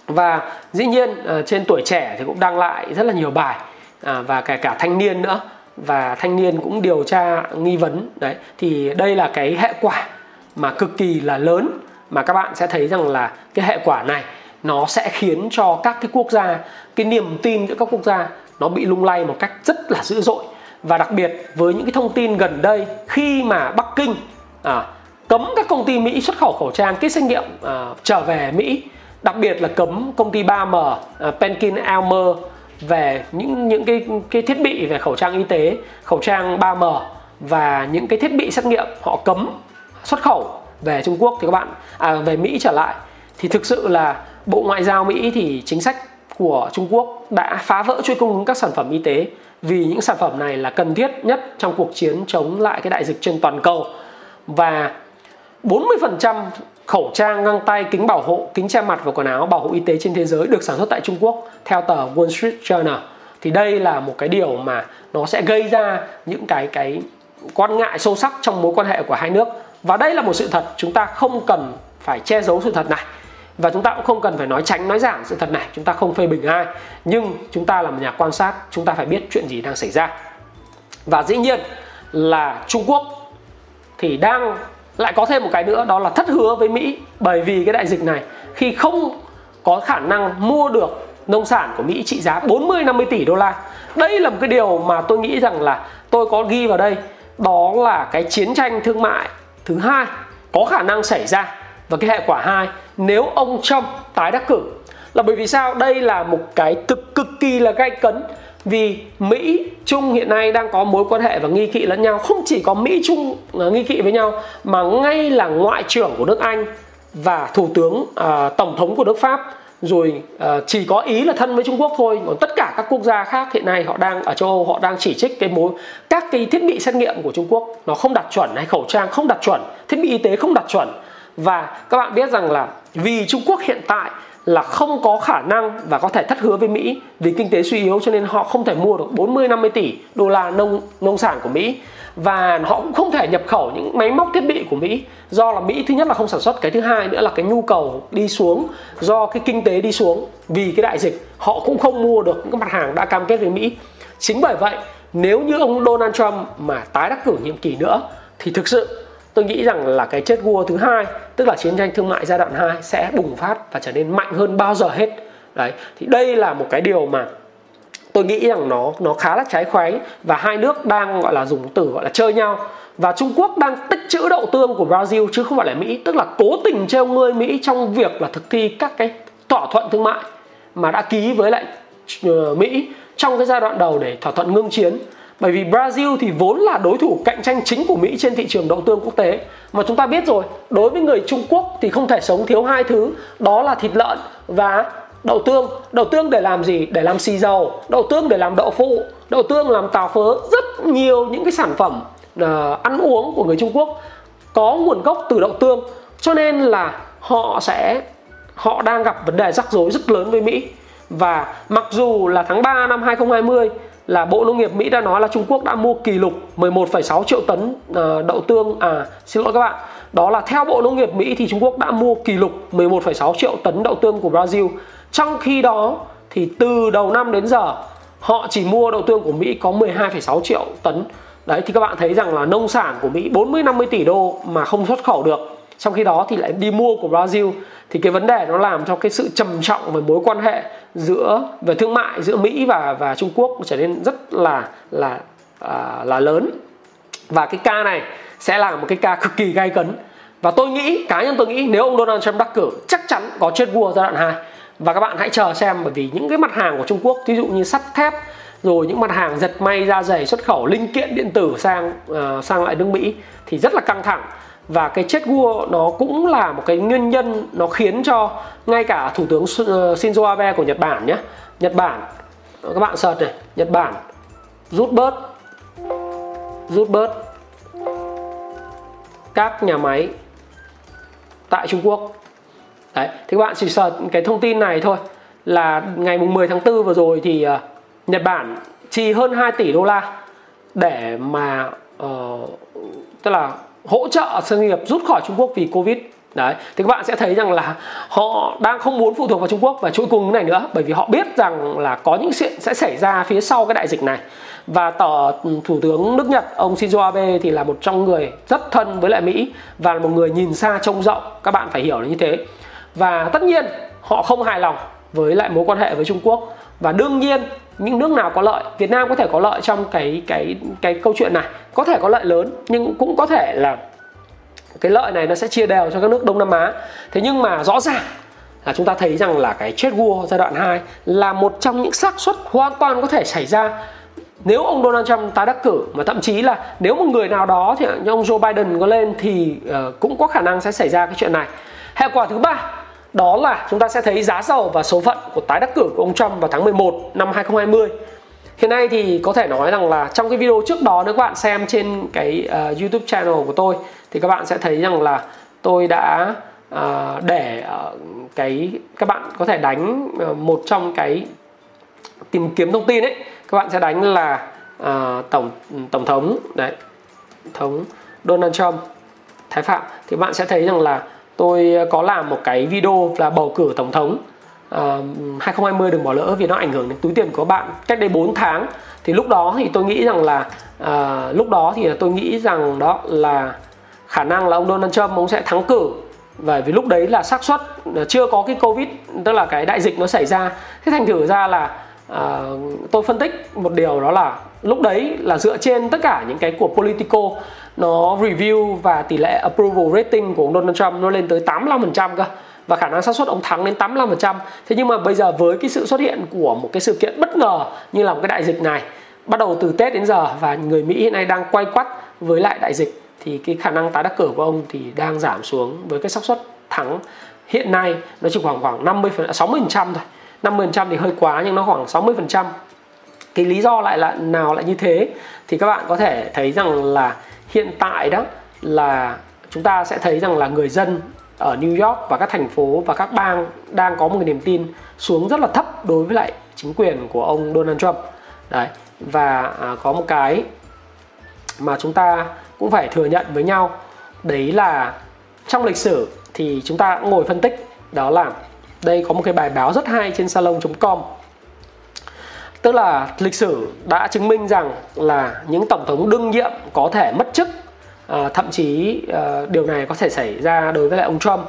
[SPEAKER 1] Và dĩ nhiên à, trên tuổi trẻ thì cũng đăng lại rất là nhiều bài à, và kể cả thanh niên nữa. Và thanh niên cũng điều tra nghi vấn. Đấy thì đây là cái hệ quả mà cực kỳ là lớn mà các bạn sẽ thấy rằng là cái hệ quả này nó sẽ khiến cho các cái quốc gia cái niềm tin giữa các quốc gia nó bị lung lay một cách rất là dữ dội. Và đặc biệt với những cái thông tin gần đây khi mà Bắc Kinh à, cấm các công ty Mỹ xuất khẩu khẩu trang kit xét nghiệm à, trở về Mỹ đặc biệt là cấm công ty 3M à, Penkin Elmer về những những cái cái thiết bị về khẩu trang y tế khẩu trang 3M và những cái thiết bị xét nghiệm họ cấm xuất khẩu về Trung Quốc thì các bạn à, về Mỹ trở lại thì thực sự là Bộ Ngoại giao Mỹ thì chính sách của Trung Quốc đã phá vỡ chuỗi cung ứng các sản phẩm y tế vì những sản phẩm này là cần thiết nhất trong cuộc chiến chống lại cái đại dịch trên toàn cầu và 40% khẩu trang, găng tay, kính bảo hộ, kính che mặt và quần áo bảo hộ y tế trên thế giới được sản xuất tại Trung Quốc theo tờ Wall Street Journal. Thì đây là một cái điều mà nó sẽ gây ra những cái cái quan ngại sâu sắc trong mối quan hệ của hai nước. Và đây là một sự thật, chúng ta không cần phải che giấu sự thật này và chúng ta cũng không cần phải nói tránh, nói giảm sự thật này, chúng ta không phê bình ai. Nhưng chúng ta là một nhà quan sát, chúng ta phải biết chuyện gì đang xảy ra. Và dĩ nhiên là Trung Quốc thì đang lại có thêm một cái nữa, đó là thất hứa với Mỹ bởi vì cái đại dịch này. Khi không có khả năng mua được nông sản của Mỹ trị giá 40 50 tỷ đô la. Đây là một cái điều mà tôi nghĩ rằng là tôi có ghi vào đây, đó là cái chiến tranh thương mại thứ hai có khả năng xảy ra. Và cái hệ quả hai nếu ông Trump tái đắc cử là bởi vì sao? Đây là một cái cực cực kỳ là gay cấn vì Mỹ Trung hiện nay đang có mối quan hệ và nghi kỵ lẫn nhau. Không chỉ có Mỹ Trung à, nghi kỵ với nhau mà ngay là ngoại trưởng của nước Anh và thủ tướng à, tổng thống của nước Pháp. Rồi à, chỉ có ý là thân với Trung Quốc thôi. Còn tất cả các quốc gia khác hiện nay họ đang ở châu Âu họ đang chỉ trích cái mối các cái thiết bị xét nghiệm của Trung Quốc. Nó không đạt chuẩn hay khẩu trang không đạt chuẩn thiết bị y tế không đạt chuẩn và các bạn biết rằng là vì Trung Quốc hiện tại là không có khả năng và có thể thất hứa với Mỹ vì kinh tế suy yếu cho nên họ không thể mua được 40 50 tỷ đô la nông nông sản của Mỹ. Và họ cũng không thể nhập khẩu những máy móc thiết bị của Mỹ do là Mỹ thứ nhất là không sản xuất, cái thứ hai nữa là cái nhu cầu đi xuống, do cái kinh tế đi xuống. Vì cái đại dịch, họ cũng không mua được những mặt hàng đã cam kết với Mỹ. Chính bởi vậy, nếu như ông Donald Trump mà tái đắc cử nhiệm kỳ nữa, thì thực sự tôi nghĩ rằng là cái chết vua thứ hai, tức là chiến tranh thương mại giai đoạn 2 sẽ bùng phát và trở nên mạnh hơn bao giờ hết. Đấy, thì đây là một cái điều mà tôi nghĩ rằng nó nó khá là trái khoái và hai nước đang, gọi là, dùng từ, gọi là, chơi nhau. Và Trung Quốc đang tích trữ đậu tương của Brazil chứ không phải là Mỹ, tức là cố tình treo ngươi Mỹ trong việc là thực thi các cái thỏa thuận thương mại mà đã ký với lại ờ, Mỹ trong cái giai đoạn đầu để thỏa thuận ngưng chiến bởi vì Brazil thì vốn là đối thủ cạnh tranh chính của Mỹ trên thị trường đậu tương quốc tế. Mà chúng ta biết rồi đối với người Trung Quốc thì không thể sống thiếu hai thứ. Đó là thịt lợn và đậu tương. Đậu tương để làm gì? Để làm xì dầu đậu tương để làm đậu phụ đậu tương làm tàu phớ rất nhiều những cái sản phẩm uh, ăn uống của người Trung Quốc có nguồn gốc từ đậu tương. Cho nên là họ sẽ họ đang gặp vấn đề rắc rối rất lớn với Mỹ. Và mặc dù là tháng 3 năm 2020 là Bộ Nông nghiệp Mỹ đã nói là Trung Quốc đã mua kỷ lục 11,6 triệu tấn ờ, đậu tương. À xin lỗi các bạn. Đó là theo Bộ Nông nghiệp Mỹ thì Trung Quốc đã mua kỷ lục 11,6 triệu tấn đậu tương của Brazil. Trong khi đó thì từ đầu năm đến giờ họ chỉ mua đậu tương của Mỹ có 12,6 triệu tấn. Đấy thì các bạn thấy rằng là nông sản của Mỹ 40 50 tỷ đô mà không xuất khẩu được trong khi đó thì lại đi mua của Brazil. Thì cái vấn đề nó làm cho cái sự trầm trọng về mối quan hệ giữa về thương mại giữa Mỹ và và Trung Quốc trở nên rất là là à, là lớn. Và cái ca này sẽ là một cái ca cực kỳ gay cấn. Và tôi nghĩ cá nhân tôi nghĩ nếu ông Donald Trump đắc cử chắc chắn có chết vua giai đoạn 2 và các bạn hãy chờ xem bởi vì những cái mặt hàng của Trung Quốc ví dụ như sắt thép rồi những mặt hàng giật may da dày xuất khẩu linh kiện điện tử sang uh, sang lại nước Mỹ thì rất là căng thẳng và cái chết vua nó cũng là một cái nguyên nhân nó khiến cho ngay cả thủ tướng ờ, Shinzo Abe của Nhật Bản nhé Nhật Bản các bạn search này Nhật Bản rút bớt rút bớt các nhà máy tại Trung Quốc. Đấy thì các bạn chỉ search cái thông tin này thôi là ngày mùng 10 tháng 4 vừa rồi thì ờ, Nhật Bản chi hơn 2 tỷ đô la để mà uh, tức là hỗ trợ doanh nghiệp rút khỏi Trung Quốc vì Covid. Đấy, thì các bạn sẽ thấy rằng là họ đang không muốn phụ thuộc vào Trung Quốc. Và chuỗi cung này nữa, bởi vì họ biết rằng là có những chuyện sẽ xảy ra phía sau cái đại dịch này. Và tờ ừ, thủ tướng nước Nhật, ông Shinzo Abe thì là một trong người rất thân với lại Mỹ và là một người nhìn xa trông rộng. Các bạn phải hiểu là như thế. Và tất nhiên, họ không hài lòng với lại mối quan hệ với Trung Quốc và đương nhiên những nước nào có lợi Việt Nam có thể có lợi trong cái cái cái câu chuyện này. Có thể có lợi lớn nhưng cũng có thể là cái lợi này nó sẽ chia đều cho các nước Đông Nam Á. Thế nhưng mà rõ ràng là chúng ta thấy rằng là cái trade war giai đoạn 2 là một trong những xác suất hoàn toàn có thể xảy ra nếu ông Donald Trump tái đắc cử. Mà thậm chí là nếu một người nào đó thì như ông Joe Biden có lên thì uh, cũng có khả năng sẽ xảy ra cái chuyện này. Hệ quả thứ ba đó là chúng ta sẽ thấy giá dầu và số phận của tái đắc cử của ông Trump vào tháng 11 năm 2020 hiện nay thì có thể nói rằng là trong cái video trước đó nếu các bạn xem trên cái uh, YouTube channel của tôi thì các bạn sẽ thấy rằng là tôi đã uh, để uh, cái các bạn có thể đánh uh, một trong cái tìm kiếm thông tin ấy các bạn sẽ đánh là uh, tổng tổng thống đấy thống Donald Trump thái phạm. Thì bạn sẽ thấy rằng là tôi ờ, có làm một cái video là bầu cử tổng thống. Ờ, uh, 2020 đừng bỏ lỡ vì nó ảnh hưởng đến túi tiền của bạn. Cách đây 4 tháng thì lúc đó thì tôi nghĩ rằng là uh, lúc đó thì tôi nghĩ rằng đó là khả năng là ông Donald Trump ông sẽ thắng cử. Và vì lúc đấy là xác suất chưa có cái covid tức là cái đại dịch nó xảy ra. Thế thành thử ra là À, tôi phân tích một điều đó là lúc đấy là dựa trên tất cả những cái của Politico, nó review và tỷ lệ approval rating của ông Donald Trump nó lên tới 85% cơ, và khả năng xác suất ông thắng đến 85%. Thế nhưng mà bây giờ với cái sự xuất hiện của một cái sự kiện bất ngờ như là một cái đại dịch này, bắt đầu từ Tết đến giờ và người Mỹ hiện nay đang quay quắt với lại đại dịch, thì cái khả năng tái đắc cử của ông thì đang giảm xuống với cái xác suất thắng hiện nay, nó chỉ khoảng khoảng 50 60% thôi. 50% thì hơi quá nhưng nó khoảng 60%. Cái lý do lại là nào lại như thế thì các bạn có thể thấy rằng là hiện tại đó là chúng ta sẽ thấy rằng là người dân ở New York và các thành phố và các bang đang có một cái niềm tin xuống rất là thấp đối với lại chính quyền của ông Donald Trump đấy và à, có một cái mà chúng ta cũng phải thừa nhận với nhau đấy là trong lịch sử thì chúng ta ngồi phân tích đó là đây có một cái bài báo rất hay trên salon.com tức là lịch sử đã chứng minh rằng là những tổng thống đương nhiệm có thể mất chức à, thậm chí à, điều này có thể xảy ra đối với lại ông Trump.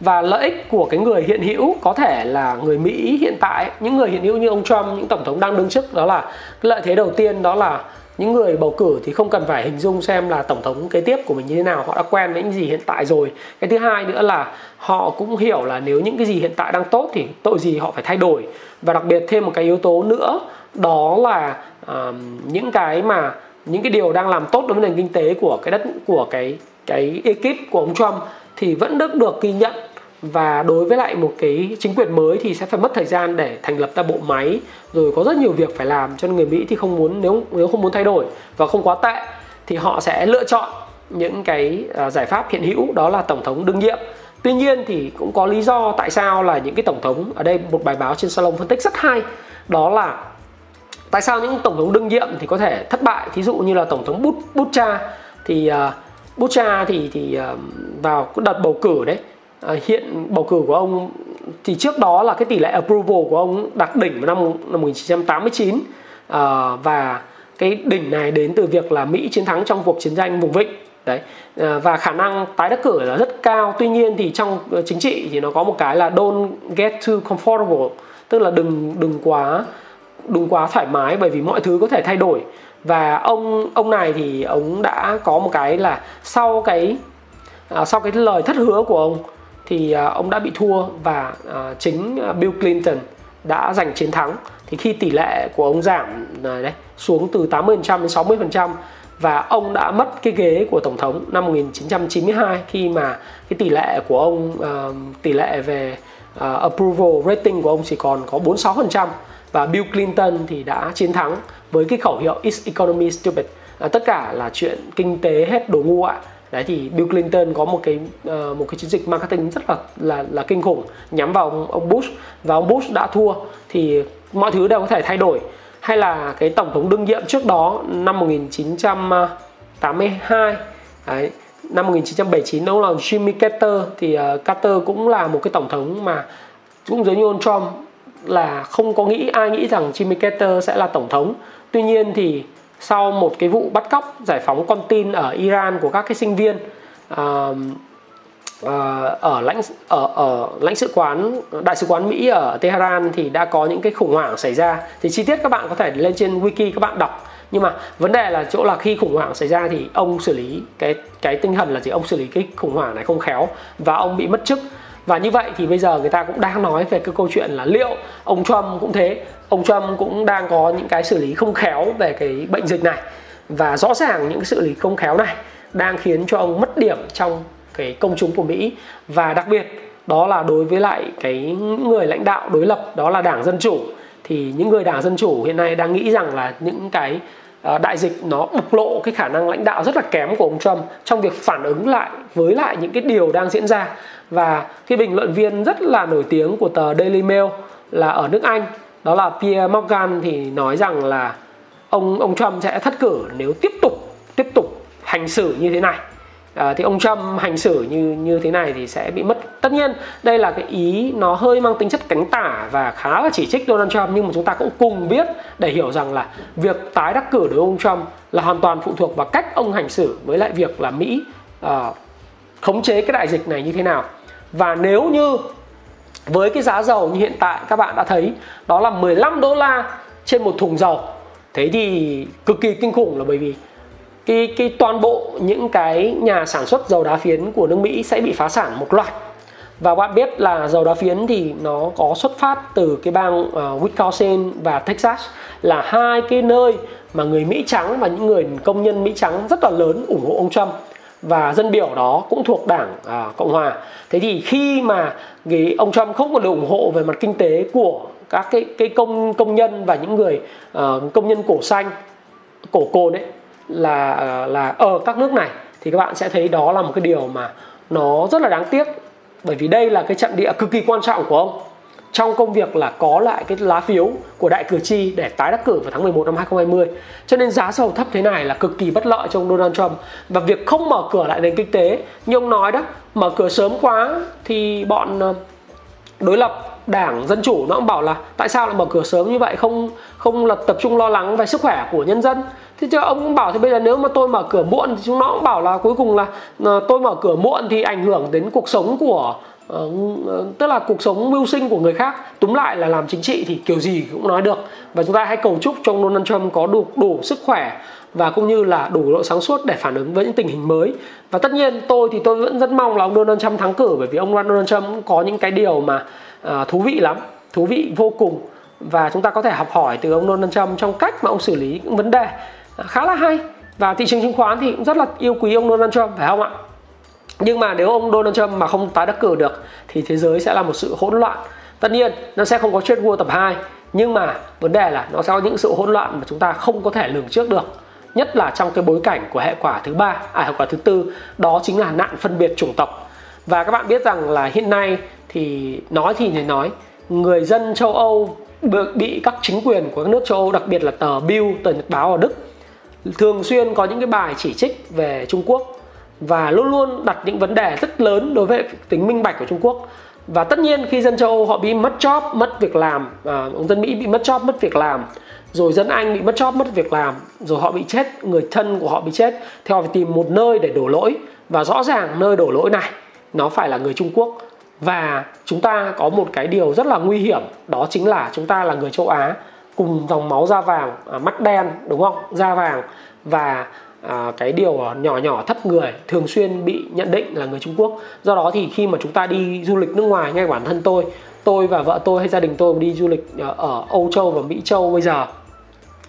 [SPEAKER 1] Và lợi ích của cái người hiện hữu có thể là người Mỹ hiện tại những người hiện hữu như ông Trump những tổng thống đang đương chức đó là cái lợi thế đầu tiên đó là những người bầu cử thì không cần phải hình dung xem là tổng thống kế tiếp của mình như thế nào họ đã quen với những gì hiện tại rồi. Cái thứ hai nữa là họ cũng hiểu là nếu những cái gì hiện tại đang tốt thì tội gì họ phải thay đổi. Và đặc biệt thêm một cái yếu tố nữa đó là uh, những cái mà những cái điều đang làm tốt đối với nền kinh tế của cái đất của cái cái ekip của ông Trump thì vẫn được được ghi nhận và đối với lại một cái chính quyền mới thì sẽ phải mất thời gian để thành lập ra bộ máy. Rồi có rất nhiều việc phải làm cho người Mỹ thì không muốn nếu nếu không muốn thay đổi và không quá tệ thì họ sẽ lựa chọn những cái à, giải pháp hiện hữu đó là tổng thống đương nhiệm. Tuy nhiên thì cũng có lý do tại sao là những cái tổng thống ở đây một bài báo trên salon phân tích rất hay đó là tại sao những tổng thống đương nhiệm thì có thể thất bại. Thí dụ như là tổng thống Bút bút cha thì à, uh, Butcha thì thì uh, vào đợt bầu cử đấy Ờ, hiện bầu cử của ông thì trước đó là cái tỷ lệ approval của ông đạt đỉnh vào năm năm 1989 à, ờ, và cái đỉnh này đến từ việc là Mỹ chiến thắng trong cuộc chiến tranh vùng vịnh. Đấy ờ, và khả năng tái đắc cử là rất cao. Tuy nhiên thì trong chính trị thì nó có một cái là don't get too comfortable tức là đừng đừng quá đừng quá thoải mái bởi vì mọi thứ có thể thay đổi. Và ông ông này thì ông đã có một cái là sau cái à, sau cái lời thất hứa của ông thì à, ông đã bị thua và à, chính à, Bill Clinton đã giành chiến thắng. Thì khi tỷ lệ của ông giảm đấy xuống từ 80% đến 60% và ông đã mất cái ghế của tổng thống năm 1992 khi mà cái tỷ lệ của ông uh, tỷ lệ về uh, approval rating của ông chỉ còn có 46% và Bill Clinton thì đã chiến thắng với cái khẩu hiệu is economy stupid tất cả là chuyện kinh tế hết đồ ngu ạ đấy thì Bill Clinton có một cái uh, một cái chiến dịch marketing rất là là là kinh khủng nhắm vào ông, ông Bush và ông Bush đã thua. Thì mọi thứ đều có thể thay đổi. Hay là cái tổng thống đương nhiệm trước đó năm 1982 đấy, năm 1979 đó là Jimmy Carter. Thì uh, Carter cũng là một cái tổng thống mà cũng giống như ông Trump là không có nghĩ ai nghĩ rằng Jimmy Carter sẽ là tổng thống. Tuy nhiên thì sau một cái vụ bắt cóc giải phóng con tin ở Iran của các cái sinh viên uh, uh, ở lãnh ở ở lãnh sự quán đại sứ quán Mỹ ở Tehran thì đã có những cái khủng hoảng xảy ra. Thì chi tiết các bạn có thể lên trên wiki các bạn đọc. Nhưng mà vấn đề là chỗ là khi khủng hoảng xảy ra thì ông xử lý cái cái tinh thần là gì? Ông xử lý cái khủng hoảng này không khéo và ông bị mất chức. Và như vậy thì bây giờ người ta cũng đang nói về cái câu chuyện là liệu ông Trump cũng thế? Ông Trump cũng đang có những cái xử lý không khéo về cái bệnh dịch này. Và rõ ràng những cái xử lý không khéo này đang khiến cho ông mất điểm trong cái công chúng của Mỹ. Và đặc biệt, đó là đối với lại cái người lãnh đạo đối lập, đó là đảng dân chủ. Thì những người đảng dân chủ hiện nay đang nghĩ rằng là những cái ờ, đại dịch nó bộc lộ cái khả năng lãnh đạo rất là kém của ông Trump trong việc phản ứng lại với lại những cái điều đang diễn ra. Và cái bình luận viên rất là nổi tiếng của tờ Daily Mail là ở nước Anh đó là Pierre Morgan thì nói rằng là ông ông Trump sẽ thất cử nếu tiếp tục tiếp tục hành xử như thế này. À, thì ông Trump hành xử như như thế này thì sẽ bị mất. Tất nhiên đây là cái ý nó hơi mang tính chất cánh tả và khá là chỉ trích Donald Trump nhưng mà chúng ta cũng cùng biết để hiểu rằng là việc tái đắc cử đối với ông Trump là hoàn toàn phụ thuộc vào cách ông hành xử với lại việc là Mỹ à, khống chế cái đại dịch này như thế nào. Và nếu như với cái giá dầu như hiện tại các bạn đã thấy đó là 15 đô la trên một thùng dầu. Thế thì cực kỳ kinh khủng là bởi vì cái cái toàn bộ những cái nhà sản xuất dầu đá phiến của nước Mỹ sẽ bị phá sản một loạt. Và bạn biết là dầu đá phiến thì nó có xuất phát từ cái bang uh, Wisconsin và Texas là hai cái nơi mà người Mỹ trắng và những người công nhân Mỹ trắng rất là lớn ủng hộ ông Trump và dân biểu đó cũng thuộc đảng à, cộng hòa. Thế thì khi mà cái ông trump không còn được ủng hộ về mặt kinh tế của các cái cái công công nhân và những người uh, công nhân cổ xanh cổ cồn ấy là ờ, là ở các nước này thì các bạn sẽ thấy đó là một cái điều mà nó rất là đáng tiếc. Bởi vì đây là cái trận địa cực kỳ quan trọng của ông trong công việc là có lại cái lá phiếu của đại cử tri để tái đắc cử vào tháng 11 năm 2020. Cho nên giá dầu thấp thế này là cực kỳ bất lợi cho ông Donald Trump và việc không mở cửa lại nền kinh tế như ông nói đó, mở cửa sớm quá thì bọn ờ, đối lập đảng dân chủ nó cũng bảo là tại sao lại mở cửa sớm như vậy không không là tập trung lo lắng về sức khỏe của nhân dân thế chứ ông cũng bảo thì bây giờ nếu mà tôi mở cửa muộn thì chúng nó cũng bảo là cuối cùng là ờ, tôi mở cửa muộn thì ảnh hưởng đến cuộc sống của Ờ, ờ, tức là cuộc sống mưu sinh của người khác túm lại là làm chính trị thì kiểu gì cũng nói được. Và chúng ta hãy cầu chúc cho ông Donald Trump có đủ đủ sức khỏe và cũng như là đủ độ sáng suốt để phản ứng với những tình hình mới. Và tất nhiên tôi thì tôi vẫn rất mong là ông Donald Trump thắng cử bởi vì ông Donald Trump cũng có những cái điều mà uh, thú vị lắm thú vị vô cùng. Và chúng ta có thể học hỏi từ ông Donald Trump trong cách mà ông xử lý những vấn đề ờ, khá là hay. Và thị trường chứng khoán thì cũng rất là yêu quý ông Donald Trump phải không ạ? Nhưng mà nếu ông Donald Trump mà không tái đắc cử được, thì thế giới sẽ là một sự hỗn loạn. Tất nhiên, nó sẽ không có trade war tập 2 nhưng mà vấn đề là nó sẽ có những sự hỗn loạn mà chúng ta không có thể lường trước được. Nhất là trong cái bối cảnh của hệ quả thứ ba à hệ quả thứ tư, đó chính là nạn phân biệt chủng tộc. Và các bạn biết rằng là hiện nay thì nói thì thì nói, người dân châu Âu bị các chính quyền của các nước châu Âu, đặc biệt là tờ Bill, tờ nhật báo ở Đức, thường xuyên có những cái bài chỉ trích về Trung Quốc và luôn luôn đặt những vấn đề rất lớn đối với tính minh bạch của Trung Quốc. Và tất nhiên khi dân châu Âu họ bị mất job mất việc làm à, dân Mỹ bị mất job mất việc làm rồi dân Anh bị mất job mất việc làm rồi họ bị chết người thân của họ bị chết thì họ phải tìm một nơi để đổ lỗi. Và rõ ràng nơi đổ lỗi này nó phải là người Trung Quốc. Và chúng ta có một cái điều rất là nguy hiểm đó chính là chúng ta là người châu Á cùng dòng máu da vàng à, mắt đen đúng không? Da vàng. Và à, cái điều nhỏ nhỏ thấp người thường xuyên bị nhận định là người Trung Quốc. Do đó thì khi mà chúng ta đi du lịch nước ngoài ngay bản thân tôi tôi và vợ tôi hay gia đình tôi đi du lịch ờ, ở Âu Châu và Mỹ Châu bây giờ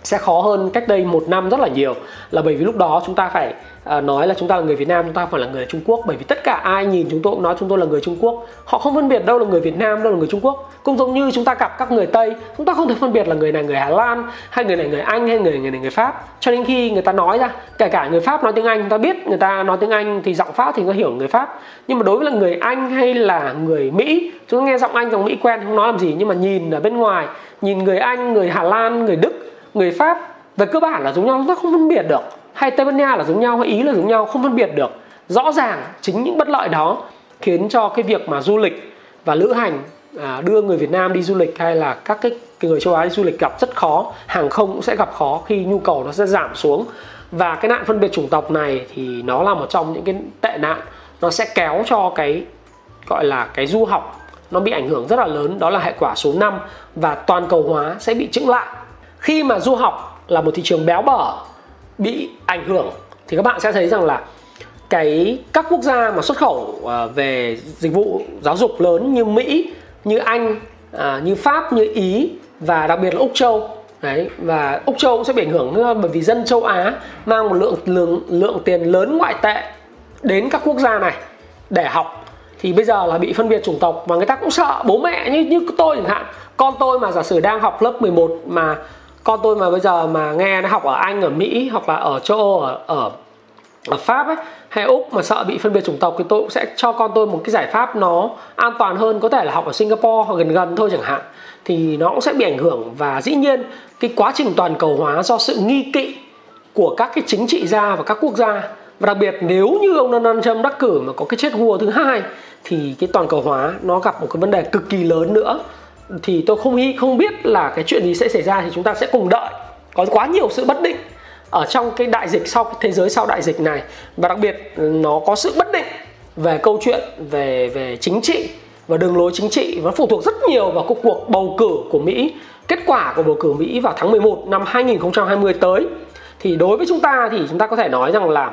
[SPEAKER 1] sẽ khó hơn cách đây một năm rất là nhiều. Là bởi vì lúc đó chúng ta phải uh, nói là chúng ta là người Việt Nam chúng ta phải là người Trung Quốc. Bởi vì tất cả ai nhìn chúng tôi cũng nói chúng tôi là người Trung Quốc. Họ không phân biệt đâu là người Việt Nam đâu là người Trung Quốc. Cũng giống như chúng ta gặp các người Tây chúng ta không thể phân biệt là người này người Hà Lan hay người này người Anh hay người người này người Pháp. Cho đến khi người ta nói ra kể cả người Pháp nói tiếng Anh chúng ta biết người ta nói tiếng Anh thì giọng Pháp thì người hiểu người Pháp. Nhưng mà đối với là người Anh hay là người Mỹ chúng ta nghe giọng Anh giọng Mỹ quen không nói làm gì. Nhưng mà nhìn ở bên ngoài nhìn người Anh người Hà Lan người Đức người pháp về cơ bản là giống nhau chúng ta không phân biệt được. Hay tây ban nha là giống nhau hay ý là giống nhau không phân biệt được. Rõ ràng chính những bất lợi đó khiến cho cái việc mà du lịch và lữ hành à, đưa người Việt Nam đi du lịch hay là các cái, cái người châu Á đi du lịch gặp rất khó hàng không cũng sẽ gặp khó khi nhu cầu nó sẽ giảm xuống. Và cái nạn phân biệt chủng tộc này thì nó là một trong những cái tệ nạn nó sẽ kéo cho cái gọi là cái du học nó bị ảnh hưởng rất là lớn đó là hệ quả số 5 và toàn cầu hóa sẽ bị chững lại khi mà du học là một thị trường béo bở bị ảnh hưởng thì các bạn sẽ thấy rằng là cái các quốc gia mà xuất khẩu à, về dịch vụ giáo dục lớn như Mỹ, như Anh, à, như Pháp, như Ý và đặc biệt là Úc Châu Đấy, và Úc Châu cũng sẽ bị ảnh hưởng bởi vì dân châu Á mang một lượng lượng lượng tiền lớn ngoại tệ đến các quốc gia này để học. Thì bây giờ là bị phân biệt chủng tộc và người ta cũng sợ bố mẹ như như tôi chẳng hạn. Con tôi mà giả sử đang học lớp 11 mà con tôi mà bây giờ mà nghe nó học ở Anh, ở Mỹ, hoặc là ở châu Âu, ở ở ở Pháp ấy, hay Úc mà sợ bị phân biệt chủng tộc, thì tôi cũng sẽ cho con tôi một cái giải pháp nó an toàn hơn, có thể là học ở Singapore hoặc gần gần thôi chẳng hạn. Thì nó cũng sẽ bị ảnh hưởng và dĩ nhiên cái quá trình toàn cầu hóa do sự nghi kỵ của các cái chính trị gia và các quốc gia. Và đặc biệt nếu như ông Donald Trump đắc cử mà có cái chết vua thứ hai, thì cái toàn cầu hóa nó gặp một cái vấn đề cực kỳ lớn nữa thì tôi không không biết là cái chuyện gì sẽ xảy ra thì chúng ta sẽ cùng đợi. Có quá nhiều sự bất định ở trong cái đại dịch sau, thế giới sau đại dịch này. Và đặc biệt, nó có sự bất định về câu chuyện, về về chính trị và đường lối chính trị và phụ thuộc rất nhiều vào cuộc cuộc bầu cử của Mỹ. Kết quả của bầu cử Mỹ vào tháng 11 năm 2020 tới. Thì đối với chúng ta thì chúng ta có thể nói rằng là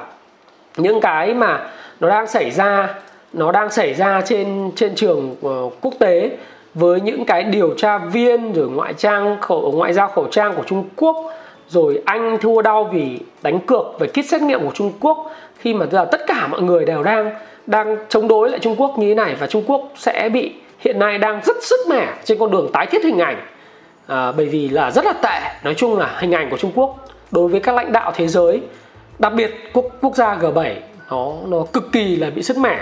[SPEAKER 1] những cái mà nó đang xảy ra, nó đang xảy ra trên trên trường ờ, quốc tế với những cái điều tra viên rồi ngoại trang khẩu ngoại giao khẩu trang của Trung Quốc rồi anh thua đau vì đánh cược về kit xét nghiệm của Trung Quốc khi mà giờ tất cả mọi người đều đang đang chống đối lại Trung Quốc như thế này và Trung Quốc sẽ bị hiện nay đang rất sức mẻ trên con đường tái thiết hình ảnh. À, bởi vì là rất là tệ nói chung là hình ảnh của Trung Quốc đối với các lãnh đạo thế giới đặc biệt quốc quốc gia G7 nó nó cực kỳ là bị sức mẻ.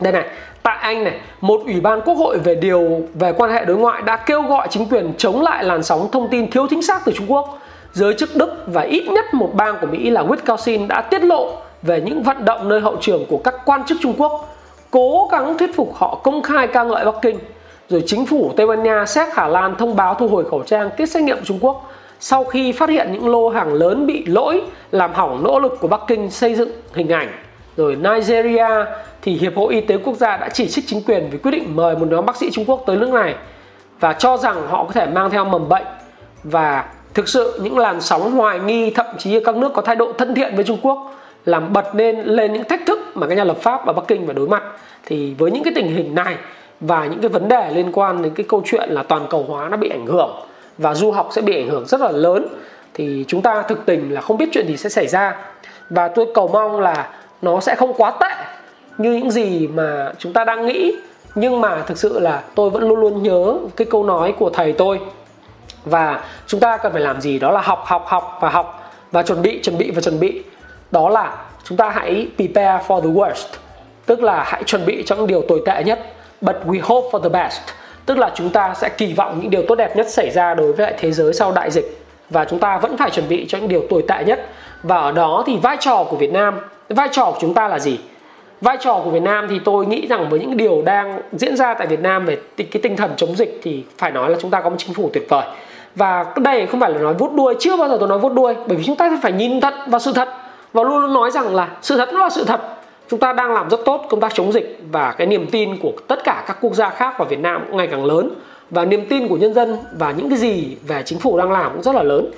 [SPEAKER 1] Đây này tại Anh này, một ủy ban quốc hội về điều về quan hệ đối ngoại đã kêu gọi chính quyền chống lại làn sóng thông tin thiếu chính xác từ Trung Quốc. Giới chức Đức và ít nhất một bang của Mỹ là Wisconsin đã tiết lộ về những vận động nơi hậu trường của các quan chức Trung Quốc cố gắng thuyết phục họ công khai ca ngợi Bắc Kinh. Rồi chính phủ Tây Ban Nha, Séc, Hà Lan thông báo thu hồi khẩu trang kit xét nghiệm của Trung Quốc sau khi phát hiện những lô hàng lớn bị lỗi làm hỏng nỗ lực của Bắc Kinh xây dựng hình ảnh. Rồi Nigeria thì Hiệp hội Y tế Quốc gia đã chỉ trích chính quyền vì quyết định mời một nhóm bác sĩ Trung Quốc tới nước này và cho rằng họ có thể mang theo mầm bệnh. Và thực sự những làn sóng hoài nghi, thậm chí các nước có thái độ thân thiện với Trung Quốc làm bật lên lên những thách thức mà các nhà lập pháp ở Bắc Kinh phải đối mặt. Thì với những cái tình hình này và những cái vấn đề liên quan đến cái câu chuyện là toàn cầu hóa nó bị ảnh hưởng và du học sẽ bị ảnh hưởng rất là lớn, thì chúng ta thực tình là không biết chuyện gì sẽ xảy ra. Và tôi cầu mong là nó sẽ không quá tệ như những gì mà chúng ta đang nghĩ. Nhưng mà thực sự là tôi vẫn luôn luôn nhớ cái câu nói của thầy tôi. Và chúng ta cần phải làm gì? Đó là học học học và học. Và chuẩn bị chuẩn bị và chuẩn bị. Đó là chúng ta hãy prepare for the worst. Tức là hãy chuẩn bị cho những điều tồi tệ nhất. But we hope for the best. Tức là chúng ta sẽ kỳ vọng những điều tốt đẹp nhất xảy ra đối với lại thế giới sau đại dịch. Và chúng ta vẫn phải chuẩn bị cho những điều tồi tệ nhất. Và ở đó thì vai trò của Việt Nam vai trò của chúng ta là gì? Vai trò của Việt Nam thì tôi nghĩ rằng với những điều đang diễn ra tại Việt Nam về cái tinh thần chống dịch thì phải nói là chúng ta có một chính phủ tuyệt vời. Và đây không phải là nói vuốt đuôi, chưa bao giờ tôi nói vuốt đuôi, bởi vì chúng ta phải nhìn thật vào sự thật và luôn luôn nói rằng là sự thật nó là sự thật. Chúng ta đang làm rất tốt công tác chống dịch và cái niềm tin của tất cả các quốc gia khác vào Việt Nam cũng ngày càng lớn. Và niềm tin của nhân dân và những cái gì về chính phủ đang làm cũng rất là lớn.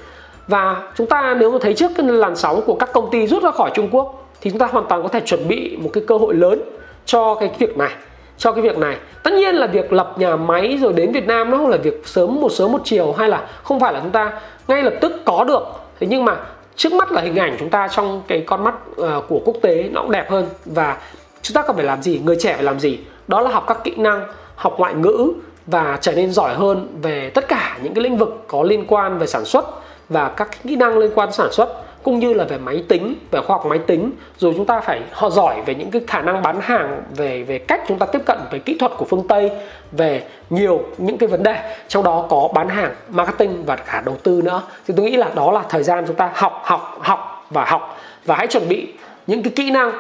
[SPEAKER 1] Và chúng ta nếu mà thấy trước cái làn sóng của các công ty rút ra khỏi Trung Quốc thì chúng ta hoàn toàn có thể chuẩn bị một cái cơ hội lớn cho cái việc này. Cho cái việc này. Tất nhiên là việc lập nhà máy rồi đến Việt Nam nó không là việc sớm một sớm một chiều hay là không phải là chúng ta ngay lập tức có được. Thế nhưng mà trước mắt là hình ảnh chúng ta trong cái con mắt uh, của quốc tế nó cũng đẹp hơn. Và chúng ta cần phải làm gì? Người trẻ phải làm gì? Đó là học các kỹ năng học ngoại ngữ và trở nên giỏi hơn về tất cả những cái lĩnh vực có liên quan về sản xuất và các kỹ năng liên quan sản xuất cũng như là về máy tính, về khoa học máy tính. Rồi chúng ta phải họ giỏi về những cái khả năng bán hàng, về về cách chúng ta tiếp cận về kỹ thuật của phương tây, về nhiều những cái vấn đề. Trong đó có bán hàng, marketing và cả đầu tư nữa. Thì tôi nghĩ là đó là thời gian chúng ta học học học và học. Và hãy chuẩn bị những cái kỹ năng.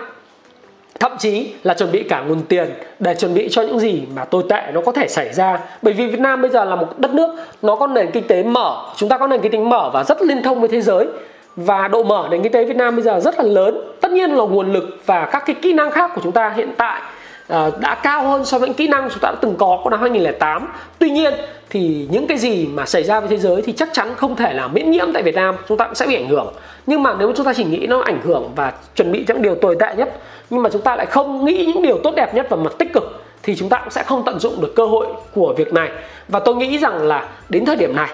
[SPEAKER 1] Thậm chí là chuẩn bị cả nguồn tiền để chuẩn bị cho những gì mà tồi tệ nó có thể xảy ra. Bởi vì Việt Nam bây giờ là một đất nước, nó có nền kinh tế mở. Chúng ta có nền kinh tế mở và rất liên thông với thế giới và độ mở nền kinh tế Việt Nam bây giờ rất là lớn. Tất nhiên là nguồn lực và các cái kỹ năng khác của chúng ta hiện tại à, đã cao hơn so với những kỹ năng chúng ta đã từng có của năm 2008 tuy nhiên thì những cái gì mà xảy ra với thế giới thì chắc chắn không thể là miễn nhiễm tại Việt Nam, chúng ta cũng sẽ bị ảnh hưởng. Nhưng mà nếu chúng ta chỉ nghĩ nó ảnh hưởng và chuẩn bị những điều tồi tệ nhất, nhưng mà chúng ta lại không nghĩ những điều tốt đẹp nhất và mặt tích cực, thì chúng ta cũng sẽ không tận dụng được cơ hội của việc này. Và tôi nghĩ rằng là đến thời điểm này,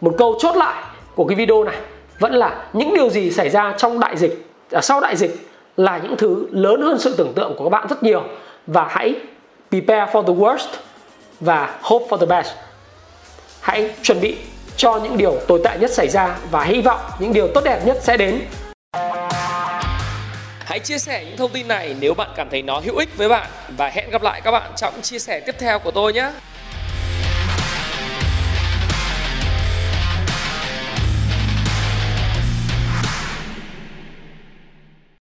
[SPEAKER 1] một câu chốt lại của cái video này vẫn là những điều gì xảy ra trong đại dịch à, sau đại dịch là những thứ lớn hơn sự tưởng tượng của các bạn rất nhiều. Và hãy prepare for the worst và hope for the best. Hãy chuẩn bị cho những điều tồi tệ nhất xảy ra và hy vọng những điều tốt đẹp nhất sẽ đến.
[SPEAKER 2] Hãy chia sẻ những thông tin này nếu bạn cảm thấy nó hữu ích với bạn. Và hẹn gặp lại các bạn trong chia sẻ tiếp theo của tôi nhé.